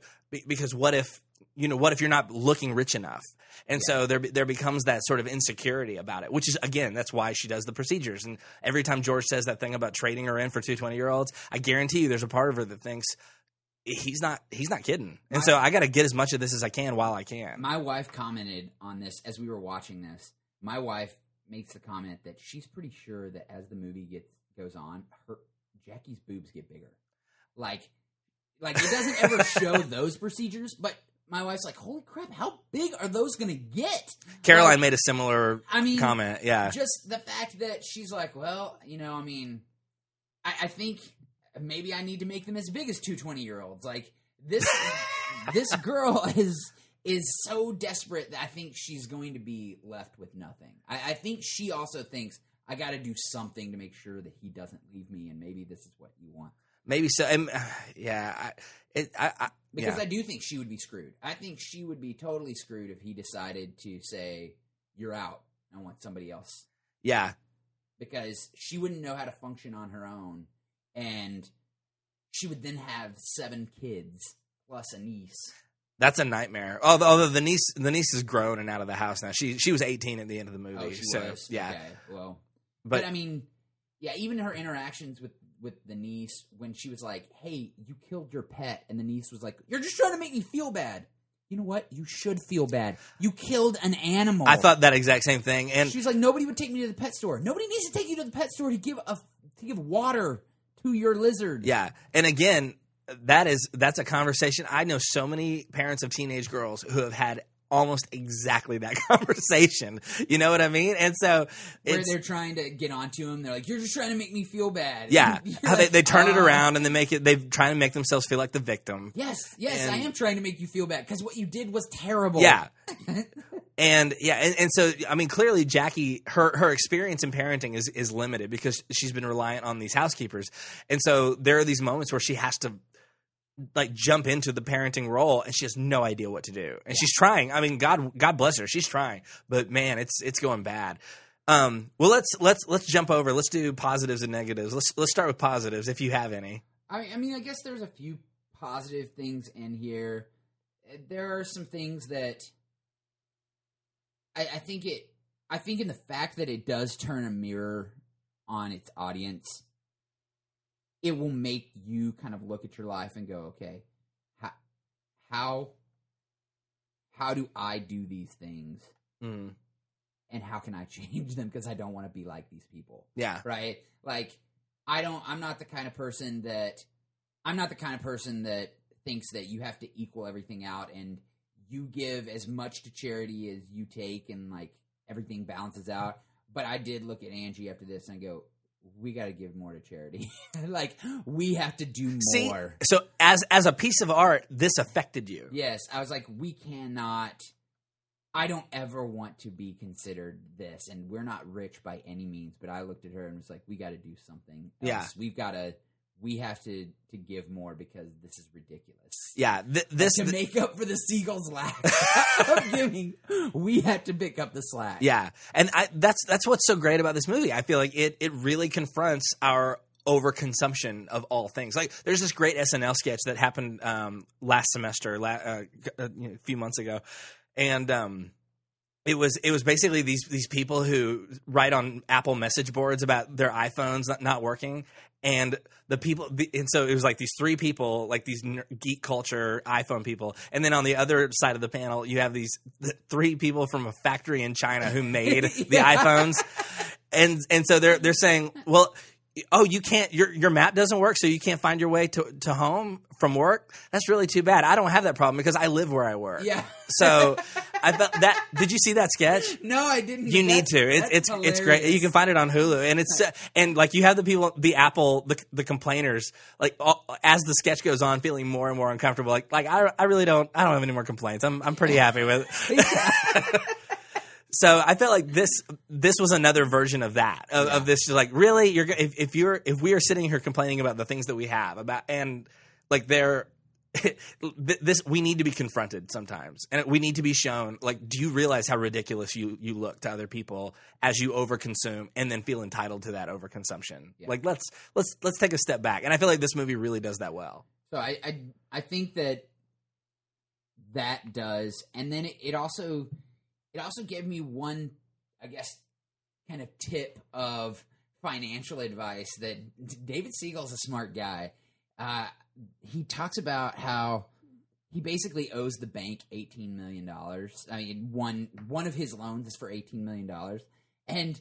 because what if you know, what if you're not looking rich enough? And so there there becomes that sort of insecurity about it, which is again, that's why she does the procedures. And every time George says that thing about trading her in for two 20 year olds, I guarantee you there's a part of her that thinks he's not he's not kidding. And so I got to get as much of this as I can while I can. My wife commented on this as we were watching this. My wife makes the comment that she's pretty sure that as the movie gets goes on, her Jackie's boobs get bigger. Like like it doesn't ever show those procedures, but my wife's like, "Holy crap, how big are those going to get?" Caroline Like, made a similar I mean, comment. Yeah. just the fact that she's like, well, you know, I mean, I, I think maybe I need to make them as big as two 20 year olds. Like this, this girl is is so desperate that I think she's going to be left with nothing. I, I think she also thinks I got to do something to make sure that he doesn't leave me, and maybe this is what you want. Maybe so. And, yeah. I, it, I, I, Because yeah. I do think she would be screwed. I think she would be totally screwed if he decided to say, "You're out. I want somebody else." yeah. because she wouldn't know how to function on her own and she would then have seven kids plus a niece That's a nightmare. Although, although the niece, the niece is grown and out of the house now. She she was 18 at the end of the oh, movie. oh so was yeah. okay well but, But, i mean yeah even her interactions with with the niece when she was like hey you killed your pet and the niece was like you're just trying to make me feel bad you know what you should feel bad you killed an animal I thought that exact same thing. And she's like nobody would take me to the pet store nobody needs to take you to the pet store to give a to give water to your lizard Yeah, and again, that is that's a conversation. I know so many parents of teenage girls who have had almost exactly that conversation. You know what I mean? And so where they're trying to get onto him. They're like, "You're just trying to make me feel bad." yeah, how they, like, they turn it "Uh, around and they make it. They try to make themselves feel like the victim. Yes, yes, And- I am trying to make you feel bad because what you did was terrible. Yeah. And yeah, and, and so I mean, clearly Jackie, her her experience in parenting is is limited because she's been reliant on these housekeepers, and so there are these moments where she has to like jump into the parenting role, and she has no idea what to do, and she's trying. I mean, God God bless her, she's trying, but man, it's it's going bad. Um, well, let's let's let's jump over. Let's do positives and negatives. Let's let's start with positives if you have any. I, I mean, I guess there's a few positive things in here. There are some things that I, I think it. I think in the fact that it does turn a mirror on its audience, it will make you kind of look at your life and go, okay, how how how do I do these things, Mm, and how can I change them? Because I don't want to be like these people. Yeah, right? Like I don't I'm not the kind of person that I'm not the kind of person that thinks that you have to equal everything out and you give as much to charity as you take and like everything balances out. But I did look at Angie after this and go, we got to give more to charity. like we have to do See, more. so as as a piece of art, this affected you. Yes, I was like, we cannot. I don't ever want to be considered this, and we're not rich by any means. But I looked at her and was like, we got to do something. Else. Yeah. we've got to. We have to to give more because this is ridiculous. Yeah, th- this to th- make up for the Siegels' lack of giving, we have to pick up the slack. Yeah, and I, that's that's what's so great about this movie. I feel like it it really confronts our overconsumption of all things. Like, there's this great SNL sketch that happened um, last semester, la- uh, uh, a few months ago, and um, it was it was basically these these people who write on Apple message boards about their iPhones not, not working, and the people the, and so it was like these three people, like these geek culture iPhone people, and then on the other side of the panel, you have these th- three people from a factory in China who made the Yeah. iPhones, and and so they're they're saying, well. Oh, you can't. Your your map doesn't work, so you can't find your way to to home from work. That's really too bad. I don't have that problem because I live where I work. Yeah. So I felt that. Did you see that sketch? No, I didn't. You need to. It's it's it's great. You can find it on Hulu, and it's uh, and like you have the people, the Apple, the the complainers, like all, as the sketch goes on, feeling more and more uncomfortable. Like like I I really don't I don't have any more complaints. I'm I'm pretty happy with it. so I felt like this this was another version of that of, of this. Like really, you're if if you're if we are sitting here complaining about the things that we have about and like they're. this we need to be confronted sometimes and we need to be shown like do you realize how ridiculous you you look to other people as you overconsume and then feel entitled to that overconsumption like let's let's let's take a step back and i feel like this movie really does that well So I, I I think that that does, and then it, it also it also gave me one, I guess, kind of tip of financial advice that David Siegel's a smart guy. Uh, he talks about how he basically owes the bank eighteen million dollars. I mean, one one of his loans is for eighteen million dollars, and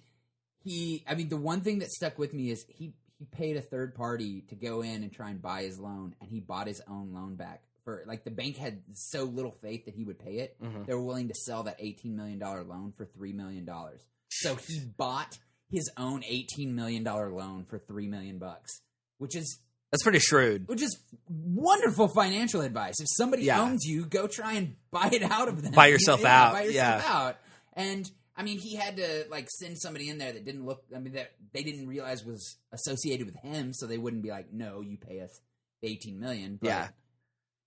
he. I mean, the one thing that stuck with me is he he paid a third party to go in and try and buy his loan, and he bought his own loan back for like the bank had so little faith that he would pay it. Mm-hmm. They were willing to sell that eighteen million dollar loan for three million dollars. So he bought his own eighteen million dollar loan for three million bucks, which is that's pretty shrewd which is wonderful financial advice. If somebody Yeah. owns you, go try and buy it out of them. Buy yourself Yeah, out. Buy yourself Yeah. out. And I mean, he had to like send somebody in there that didn't look. I mean, that they didn't realize was associated with him, so they wouldn't be like, "No, you pay us eighteen million. But, Yeah.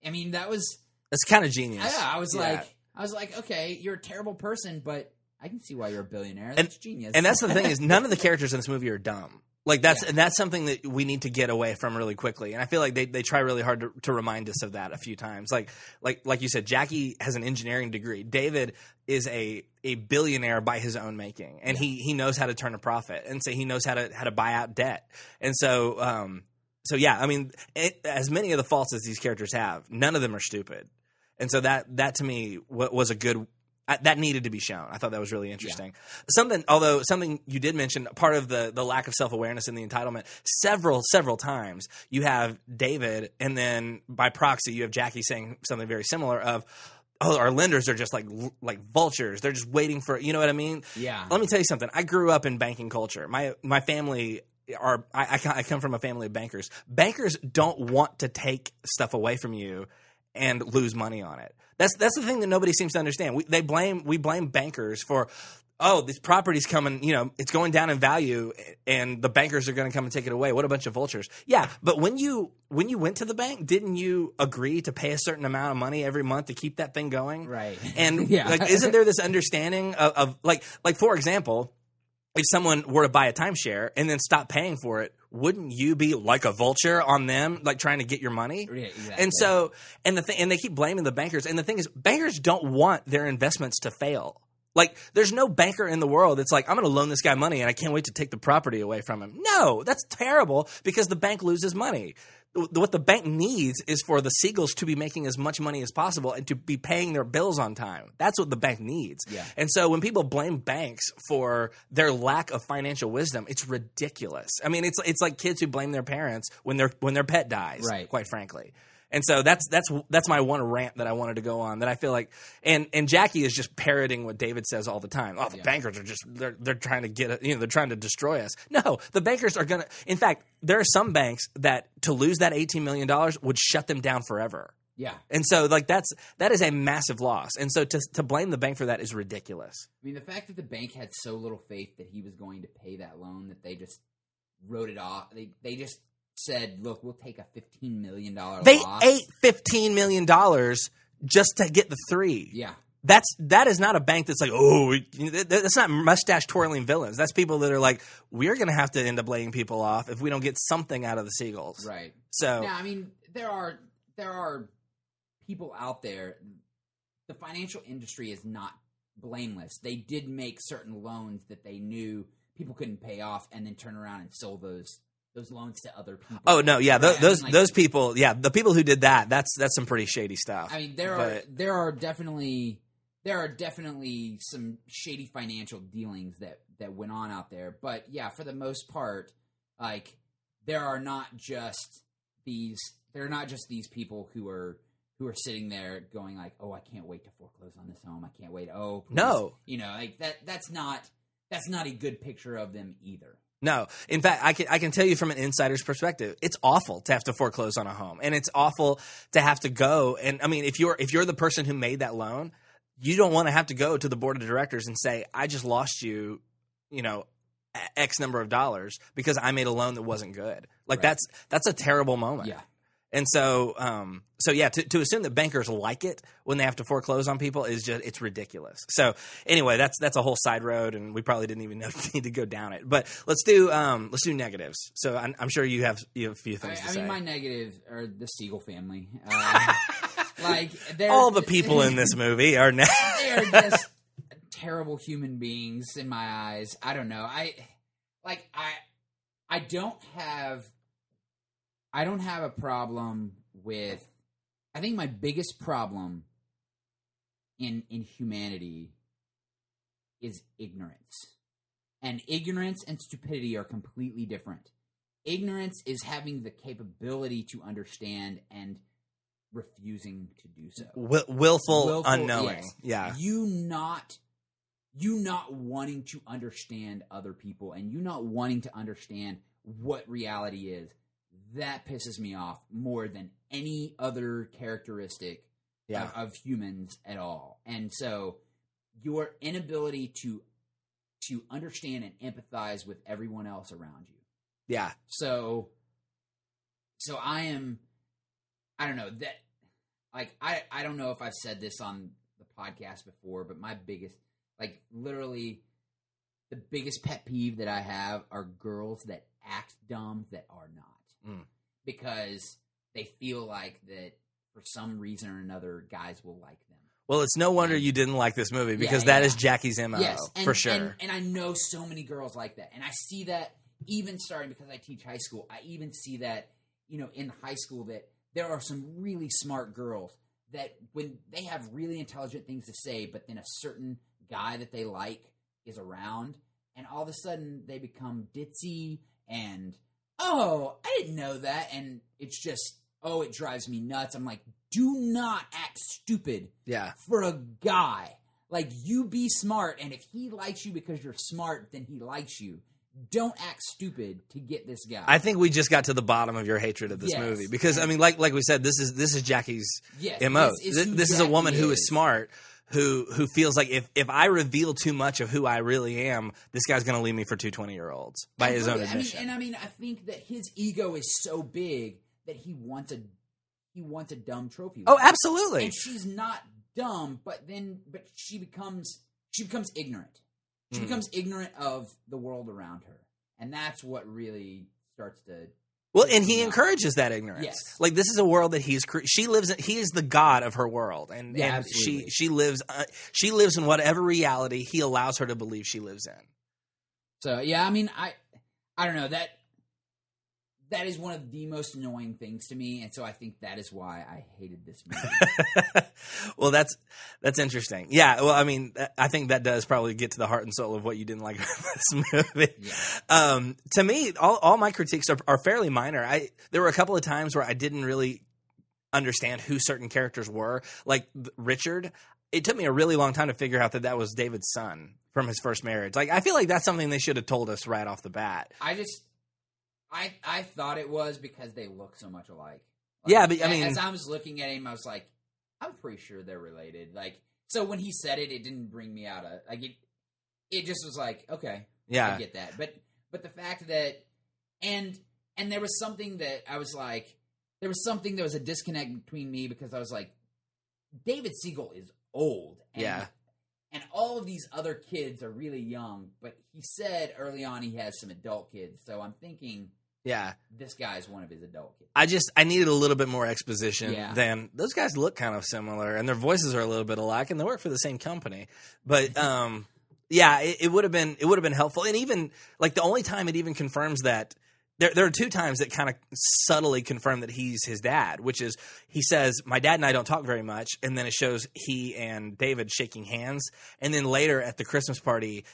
I mean, that was that's kind of genius yeah. I was Yeah. like, I was like, okay, you're a terrible person, but I can see why you're a billionaire. And- That's genius. and that's the thing is none of the characters in this movie are dumb like that's Yeah. and that's something that we need to get away from really quickly and i feel like they, they try really hard to, to remind us of that a few times like like like you said jackie has an engineering degree david is a a billionaire by his own making and he he knows how to turn a profit and so he knows how to how to buy out debt and so um so yeah i mean it, as many of the faults as these characters have none of them are stupid and so that that to me wa- was a good I, that needed to be shown. I thought that was really interesting. Something, although something you did mention, part of the the lack of self awareness and the entitlement. Several several times you have David, and then by proxy you have Jackie saying something very similar of. Oh, our lenders are just like like vultures. They're just waiting for you know what I mean. Yeah. Let me tell you something. I grew up in banking culture. My my family are I, I I come from a family of bankers. Bankers don't want to take stuff away from you and lose money on it. That's that's the thing that nobody seems to understand. We, they blame we blame bankers for oh this property's coming you know it's going down in value and the bankers are going to come and take it away. What a bunch of vultures. Yeah, but when you when you went to the bank, didn't you agree to pay a certain amount of money every month to keep that thing going? Right. And Yeah. like isn't there this understanding of, of like like for example if someone were to buy a timeshare and then stop paying for it, wouldn't you be like a vulture on them, like trying to get your money? Yeah, exactly. And so, and the thing, and they keep blaming the bankers. And the thing is, bankers don't want their investments to fail. Like, there's no banker in the world that's like, I'm going to loan this guy money and I can't wait to take the property away from him. No, that's terrible because the bank loses money. What the bank needs is for the Siegels to be making as much money as possible and to be paying their bills on time. That's what the bank needs. Yeah. And so when people blame banks for their lack of financial wisdom, it's ridiculous. I mean, it's it's like kids who blame their parents when their when their pet dies. Right. Quite frankly. And so that's that's that's my one rant that I wanted to go on. That I feel like, and and Jackie is just parroting what David says all the time. Oh, the bankers are just they're they're trying to get you know they're trying to destroy us. No, the bankers are gonna. In fact, there are some banks that to lose that eighteen million dollars would shut them down forever. yeah. And so like that's that is a massive loss. And so to to blame the bank for that is ridiculous. I mean, the fact that the bank had so little faith that he was going to pay that loan that they just wrote it off. They they just said, "Look, we'll take a fifteen million dollar They loss." ate fifteen million dollars just to get the three. Yeah, That's that is not a bank that's like oh that's not mustache twirling villains. That's people that are like we're going to have to end up laying people off if we don't get something out of the Siegels. right. So yeah, I mean, there are there are people out there. The financial industry is not blameless. They did make certain loans that they knew people couldn't pay off, and then turn around and sold those those loans to other people. oh no yeah Right? th- I mean, those like- those people yeah the people who did that that's that's some pretty shady stuff. I mean, there are there are definitely there are definitely some shady financial dealings that that went on out there. But yeah, for the most part, like there are not just these there are not just these people who are who are sitting there going like, "Oh, I can't wait to foreclose on this home. I can't wait." Oh, please." No. you know, like that. That's not that's not a good picture of them either. No, in fact, I can I can tell you from an insider's perspective, it's awful to have to foreclose on a home, and it's awful to have to go. And I mean, if you're if you're the person who made that loan, you don't want to have to go to the board of directors and say, "I just lost you," you know, X number of dollars because I made a loan that wasn't good. Like Right. that's that's a terrible moment. Yeah. And so, um, so yeah, to, to assume that bankers like it when they have to foreclose on people is just it's ridiculous. So anyway, that's that's a whole side road, and we probably didn't even know, need to go down it. But let's do um, let's do negatives. So I'm, I'm sure you have you have a few I, things to I say. mean, my negative are the Siegel family. Uh, like All the people in this movie are ne- they are just terrible human beings in my eyes. I don't know. I like I I don't have I don't have a problem with I think my biggest problem in in humanity is ignorance. And ignorance and stupidity are completely different. Ignorance is having the capability to understand and refusing to do so Will, willful, willful- unknowing. yes. Yeah, you not you not wanting to understand other people and you not wanting to understand what reality is that pisses me off more than any other characteristic yeah, of, of humans at all and so your inability to to understand and empathize with everyone else around you yeah. so so I am I don't know that like I I don't know if I've said this on the podcast before, but my biggest like literally the biggest pet peeve that I have are girls that act dumb that are not. Mm. Because they feel like that for some reason or another guys will like them. Well, it's no wonder you didn't like this movie because Yeah, that is yeah. Jackie's mo Yes, and, for sure. And, and I know so many girls like that, and I see that even starting because I teach high school. I even see that you know in high school that there are some really smart girls that when they have really intelligent things to say, but then a certain guy that they like is around, and all of a sudden they become ditzy and oh, I didn't know that, and it's just oh, it drives me nuts. I'm like, do not act stupid yeah, for a guy. Like you be smart, and if he likes you because you're smart, then he likes you. don't act stupid to get this guy. I think we just got to the bottom of your hatred of this Yes. movie because I mean, like like we said, this is this is Jackie's Yes, mo. this is This, who this is a woman who is. is smart, who who feels like if if I reveal too much of who I really am, this guy's going to leave me for two 20 year olds by his own I mean, admission. and I mean, I think that his ego is so big that he wants a he wants a dumb trophy. oh, absolutely. And she's not dumb, but then but she becomes she becomes ignorant. She Mm. becomes ignorant of the world around her, and that's what really starts to. Well, and he encourages that ignorance. Yes. Like this is a world that he's cre- she lives in. He is the god of her world, and, Yeah, and she she lives uh, she lives in whatever reality he allows her to believe she lives in. So yeah, I mean, I I don't know that that is one of the most annoying things to me, and so I think that is why I hated this movie. well, that's that's interesting. Yeah. Well, I mean, I think that does probably get to the heart and soul of what you didn't like about this movie. Yeah. Um, to me, all all my critiques are, are fairly minor. I there were a couple of times where I didn't really understand who certain characters were, like Richard. It took me a really long time to figure out that that was David's son from his first marriage. Like, I feel like that's something they should have told us right off the bat. I just I I thought it was because they look so much alike. Yeah, but, I mean- as I was looking at him, I was like, I'm pretty sure they're related. Like, so when he said it, it didn't bring me out of like it. It just was like, okay, Yeah. I get that. But but the fact that and and there was something that I was like, there was something that was a disconnect between me because I was like, David Siegel is old. And, Yeah. And all of these other kids are really young, but he said early on he has some adult kids. So I'm thinking Yeah. this guy's one of his adult kids. I just I needed a little bit more exposition Yeah. than those guys look kind of similar and their voices are a little bit alike and they work for the same company. But um yeah, it, it would have been it would have been helpful. And even like the only time it even confirms that there there are two times that kind of subtly confirm that he's his dad, which is he says, My dad and I don't talk very much, and then it shows he and David shaking hands, and then later at the Christmas party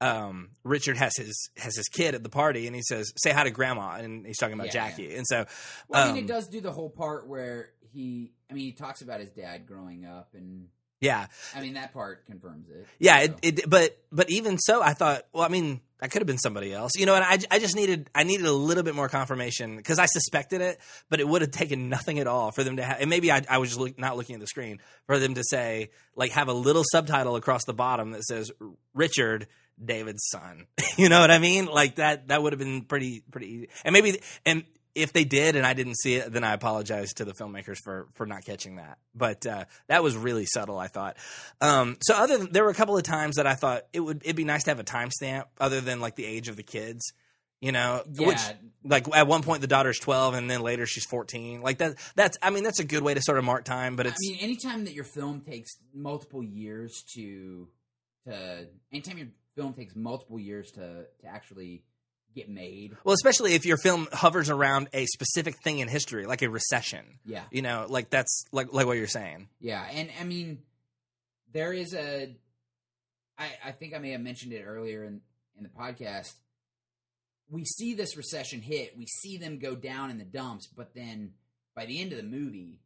um, Richard has his has his kid at the party, and he says, "Say hi to Grandma," and he's talking about Yeah, Jackie. And so, Well, I mean, um, it does do the whole part where he, I mean, he talks about his dad growing up, and yeah, I mean that part confirms it. yeah. So- It, it, but but even so, I thought, well, I mean, that could have been somebody else, you know. And I, I just needed I needed a little bit more confirmation because I suspected it, but it would have taken nothing at all for them to have. And maybe I, I was just look, not looking at the screen for them to say like have a little subtitle across the bottom that says Richard. David's son, you know what I mean? Like that. That would have been pretty, pretty easy. And maybe, and if they did, and I didn't see it, then I apologize to the filmmakers for for not catching that. But uh, that was really subtle. I thought. Um, so other than, there were a couple of times that I thought it would it'd be nice to have a timestamp other than like the age of the kids. You know, which Yeah. like at one point the daughter's twelve and then later she's fourteen. Like that. That's I mean that's a good way to sort of mark time. But I it's mean, anytime that your film takes multiple years to, to, anytime your film takes multiple years to to actually get made, well, especially if your film hovers around a specific thing in history, like a recession. yeah, You know, like that's like like what you're saying. Yeah, and I mean, there is a. I I think I may have mentioned it earlier in in the podcast. We see this recession hit. We see them go down in the dumps, but then by the end of the movie,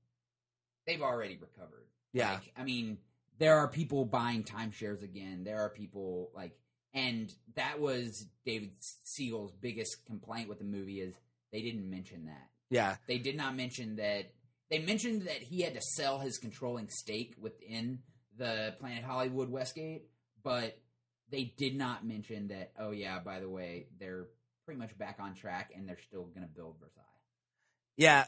they've already recovered. Yeah. Like, I mean, there are people buying timeshares again. There are people like, and that was David Siegel's biggest complaint with the movie is they didn't mention that. Yeah. They did not mention that. They mentioned that he had to sell his controlling stake within the Planet Hollywood Westgate, but they did not mention that. Oh yeah, by the way, they're pretty much back on track and they're still going to build Versailles. Yeah,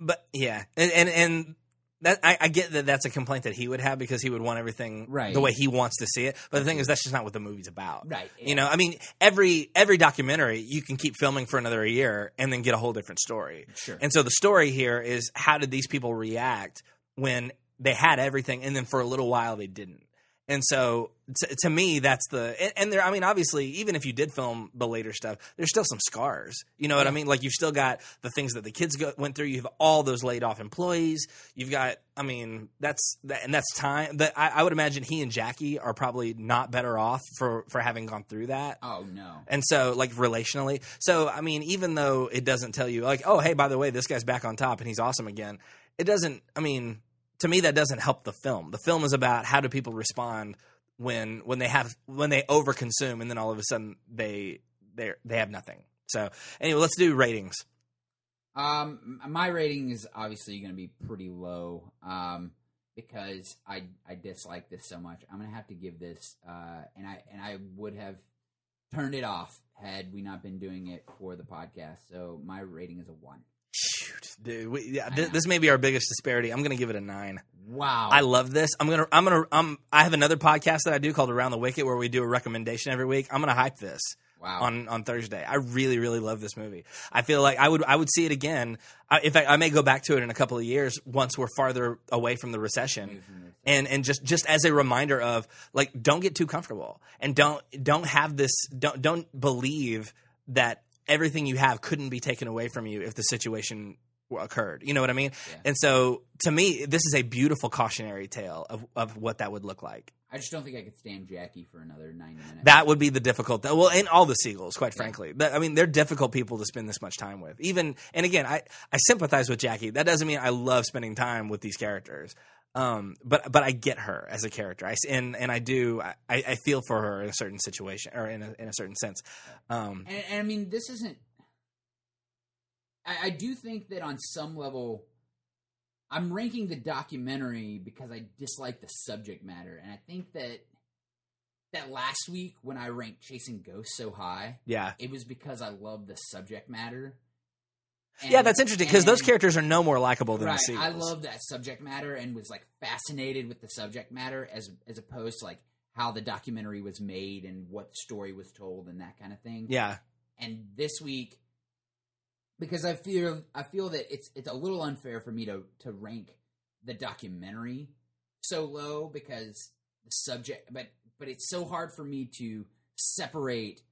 but yeah, and and, and that I, I get that that's a complaint that he would have because he would want everything Right. the way he wants to see it. But the thing is, that's just not what the movie's about. Right. You know, I mean, every every documentary you can keep filming for another year and then get a whole different story. Sure. And so the story here is how did these people react when they had everything and then for a little while they didn't. And so to, to me, that's the and, and there. I mean, obviously, even if you did film the later stuff, there's still some scars. You know what I mean? Like you've still got the things that the kids go, went through. You have all those laid off employees. You've got. I mean, that's that, and that's time. That I, I would imagine he and Jackie are probably not better off for for having gone through that. Oh no. And so, like relationally, so I mean, even though it doesn't tell you, like, oh, hey, by the way, this guy's back on top and he's awesome again, it doesn't. I mean, to me, that doesn't help the film. The film is about how do people respond when when they have when they overconsume and then all of a sudden they they they have nothing. So anyway, let's do ratings. Um, my rating is obviously going to be pretty low. Um, because I I dislike this so much. I'm gonna have to give this. Uh, and I and I would have turned it off had we not been doing it for the podcast. So my rating is a one. Dude, we, yeah, this, this may be our biggest disparity. I'm gonna give it a nine. Wow. I love this. I'm gonna I'm gonna um I have another podcast that I do called Around the Wicket where we do a recommendation every week. I'm gonna hype this. Wow. On on Thursday, I really really love this movie. I feel like I would I would see it again. I, in fact, I may go back to it in a couple of years once we're farther away from the recession, and and just just as a reminder of like don't get too comfortable and don't don't have this don't don't believe that everything you have couldn't be taken away from you if the situation occurred. You know what I mean? And so to me, this is a beautiful cautionary tale of of what that would look like. I just don't think I could stand Jackie for another ninety minutes. That would be the difficult. Well, and all the Siegels, quite frankly. But, I mean, they're difficult people to spend this much time with. Even and again, I I sympathize with Jackie. That doesn't mean I love spending time with these characters. Um, but but I get her as a character. I and and I do. I, I feel for her in a certain situation or in a in a certain sense. Um, and, and I mean, this isn't. I, I do think that on some level, I'm ranking the documentary because I dislike the subject matter, and I think that that last week when I ranked Chasing Ghosts so high, yeah. it was because I love the subject matter. yeah, that's interesting because those characters are no more likable than right, the I love that subject matter and was like fascinated with the subject matter as as opposed to like how the documentary was made and what story was told and that kind of thing. yeah, And this week, because I feel I feel that it's it's a little unfair for me to to rank the documentary so low because the subject, but but it's so hard for me to separate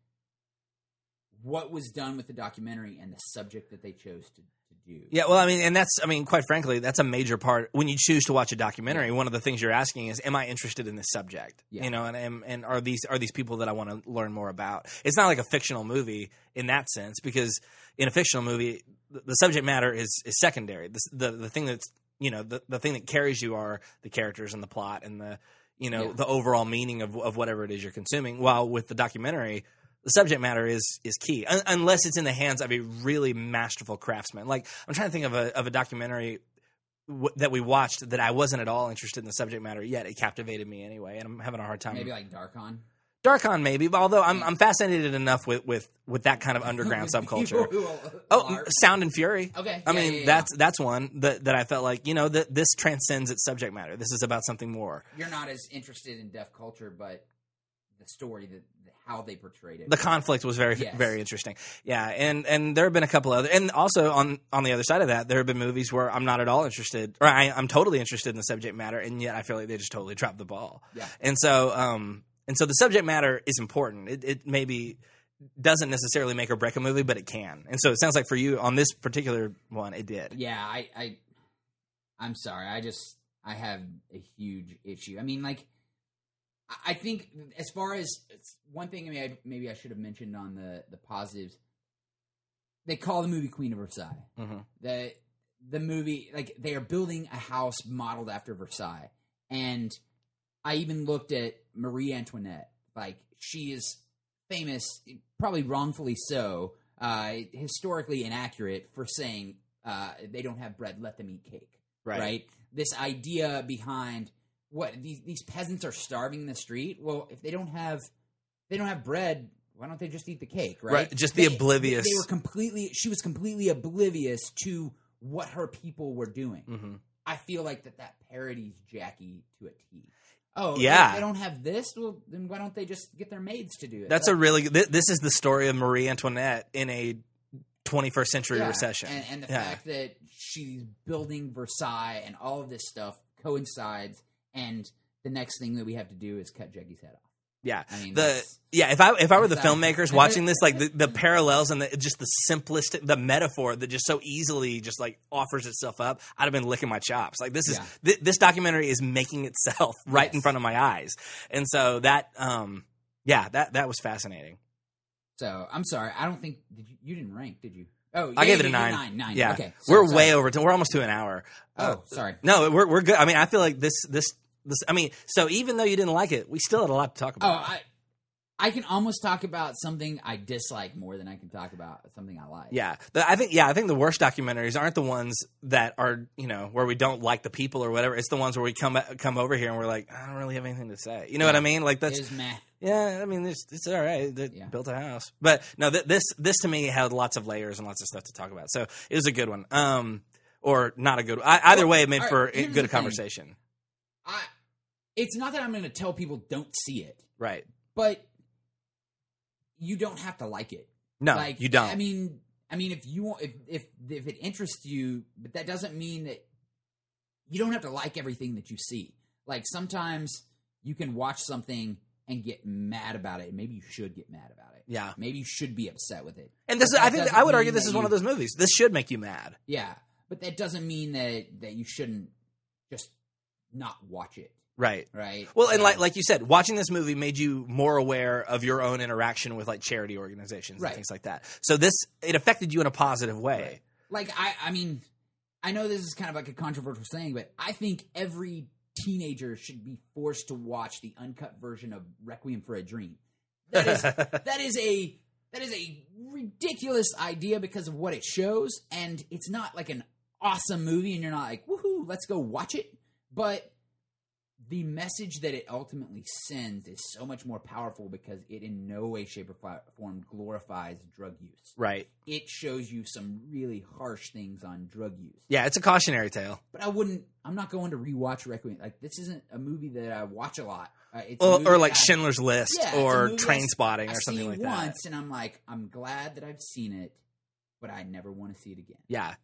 what was done with the documentary and the subject that they chose to, do. Yeah, well, I mean, and that's, I mean, quite frankly, that's a major part when you choose to watch a documentary. One of the things you're asking is, am I interested in this subject? Yeah. You know, and, and and are these are these people that I want to learn more about? It's not like a fictional movie in that sense because in a fictional movie, the, the subject matter is is secondary. The, the the thing that's you know the the thing that carries you are the characters and the plot and the you know Yeah. the overall meaning of of whatever it is you're consuming. While with the documentary, the subject matter is is key, Un- unless it's in the hands of a really masterful craftsman. Like I'm trying to think of a of a documentary w- that we watched that I wasn't at all interested in the subject matter yet. It captivated me anyway, and I'm having a hard time. Maybe like Darkon. Darkon, maybe. But although I'm I'm fascinated enough with with with that kind of underground subculture. Oh, Sound and Fury. Okay, I yeah, mean yeah, yeah. that's that's one that that I felt like you know that this transcends its subject matter. This is about something more. You're not as interested in deaf culture, but the story, that how they portrayed it. the conflict was very Yes. very interesting yeah and and there have been a couple other and also on on the other side of that there have been movies where i'm not at all interested or I, i'm totally interested in the subject matter and yet i feel like they just totally dropped the ball Yeah. and so um and so the subject matter is important it, it maybe doesn't necessarily make or break a movie but it can and so it sounds like for you on this particular one it did yeah, I, I, I'm sorry. I just I have a huge issue. I mean, like, I- I think as far as one thing, maybe I, maybe I should have mentioned on the the positives. They call the movie Queen of Versailles. Mhm. The the movie like they are building a house modeled after Versailles, and I even looked at Marie Antoinette. Like she is famous, probably wrongfully so, uh, historically inaccurate for saying uh, they don't have bread, let them eat cake. Right. This idea behind what these these peasants are starving in the street. Well, if they don't have they don't have bread, why don't they just eat the cake? Right. Right, just the They- oblivious- They were completely. She was completely oblivious to what her people were doing. Mhm. I feel like that that parodies Jackie to a T. Oh, Yeah. They, they don't have this. Well, then why don't they just get their maids to do it? that's a really th- this is the story of marie antoinette in a 21st century yeah. recession and, and the Yeah. fact that she's building Versailles and all of this stuff coincides, and the next thing that we have to do is cut Jackie's head off. Yeah, I mean, the yeah. If I if I were the filmmakers watching this, like the, the parallels and the, just the simplest the metaphor that just so easily just like offers itself up, I'd have been licking my chops. Like this is Yeah. thi- this documentary is making itself right in front of my eyes, and so that um yeah that that was fascinating. So I'm sorry. I don't think did you, you didn't rank, did you? Oh, I gave it a nine. Nine. Nine. Yeah, Okay. we're Sorry, way over. To, we're almost to an hour. Uh, Oh, sorry. No, we're we're good. I mean, I feel like this this this. I mean, so even though you didn't like it, we still had a lot to talk about. Oh. I I can almost talk about something I dislike more than I can talk about something I like. Yeah, The- I think yeah, I think the worst documentaries aren't the ones that are you know where we don't like the people or whatever. It's the ones where we come come over here and we're like, I don't really have anything to say. You know what I mean? Like that's yeah. I mean, it's, it's all right. They Yeah. built a house, but no, th- this this to me had lots of layers and lots of stuff to talk about. So it was a good one. Um, or not a good. I, either way, it made all for a good conversation. I. It's not that I'm going to tell people don't see it, Right? but you don't have to like it. No, like you don't. I mean, I mean, if you want, if if if it interests you, but that doesn't mean that you don't have to like everything that you see. Like sometimes you can watch something and get mad about it. Maybe you should get mad about it. Yeah. Maybe you should be upset with it. and this, But I think, I would argue this is one of those movies. This should make you mad. Yeah, but that doesn't mean that that you shouldn't just not watch it. Right. Right. Well, and like like you said, watching this movie made you more aware of your own interaction with like charity organizations Right. and things like that. So this it affected you in a positive way. like I, I mean, I know this is kind of like a controversial saying, but I think every teenager should be forced to watch the uncut version of Requiem for a Dream. That is that is a that is a ridiculous idea because of what it shows, and it's not like an awesome movie, and you're not like woohoo, let's go watch it. But the message that it ultimately sends is so much more powerful because it in no way, shape, or form glorifies drug use Right. it shows you some really harsh things on drug use. Yeah, it's a cautionary tale. But I wouldn't. I'm not going to rewatch Requiem. Like this isn't a movie that I watch a lot. Uh, Or, or like I- Schindler's List Yeah, or Trainspotting or something see like once, that. and I'm like, I'm glad that I've seen it, but I never want to see it again. Yeah.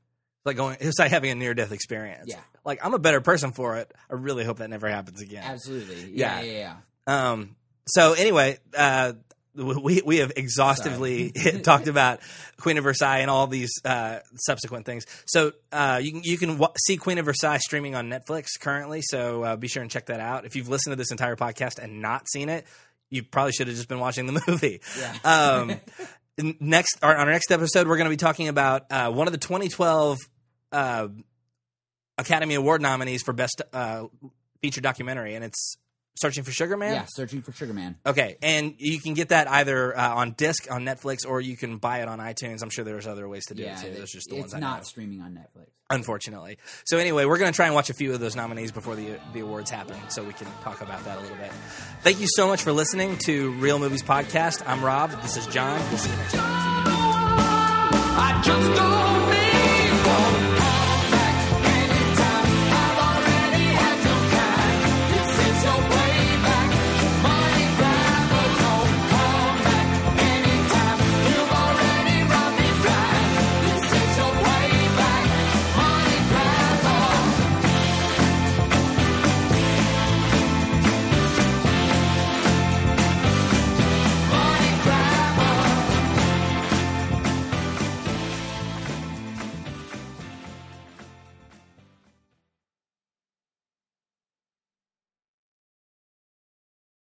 It's like going it's like having a near death experience. Yeah. Like I'm a better person for it. I really hope that never happens again. Absolutely. Yeah. Yeah, yeah, yeah. Um. So anyway, uh, we we have exhaustively talked about Queen of Versailles and all these uh, subsequent things. So uh, you can you can w- see Queen of Versailles streaming on Netflix currently. So uh, be sure and check that out. If you've listened to this entire podcast and not seen it, you probably should have just been watching the movie. Yeah. Um, next, our, on our next episode, we're going to be talking about uh, one of the 2012 uh, Academy Award nominees for best uh, feature documentary, and it's Searching for Sugar Man. Yeah, searching for Sugar Man. Okay, and you can get that either uh, on disc on Netflix or you can buy it on iTunes. I'm sure there's other ways to do Yeah, it too. it- Those just the it's ones I not streaming on Netflix. Unfortunately. So anyway, we're going to try and watch a few of those nominees before the the awards happen, so we can talk about that a little bit. Thank you so much for listening to Real Movies Podcast. I'm Rob. This is John. We'll see you next time. I just don't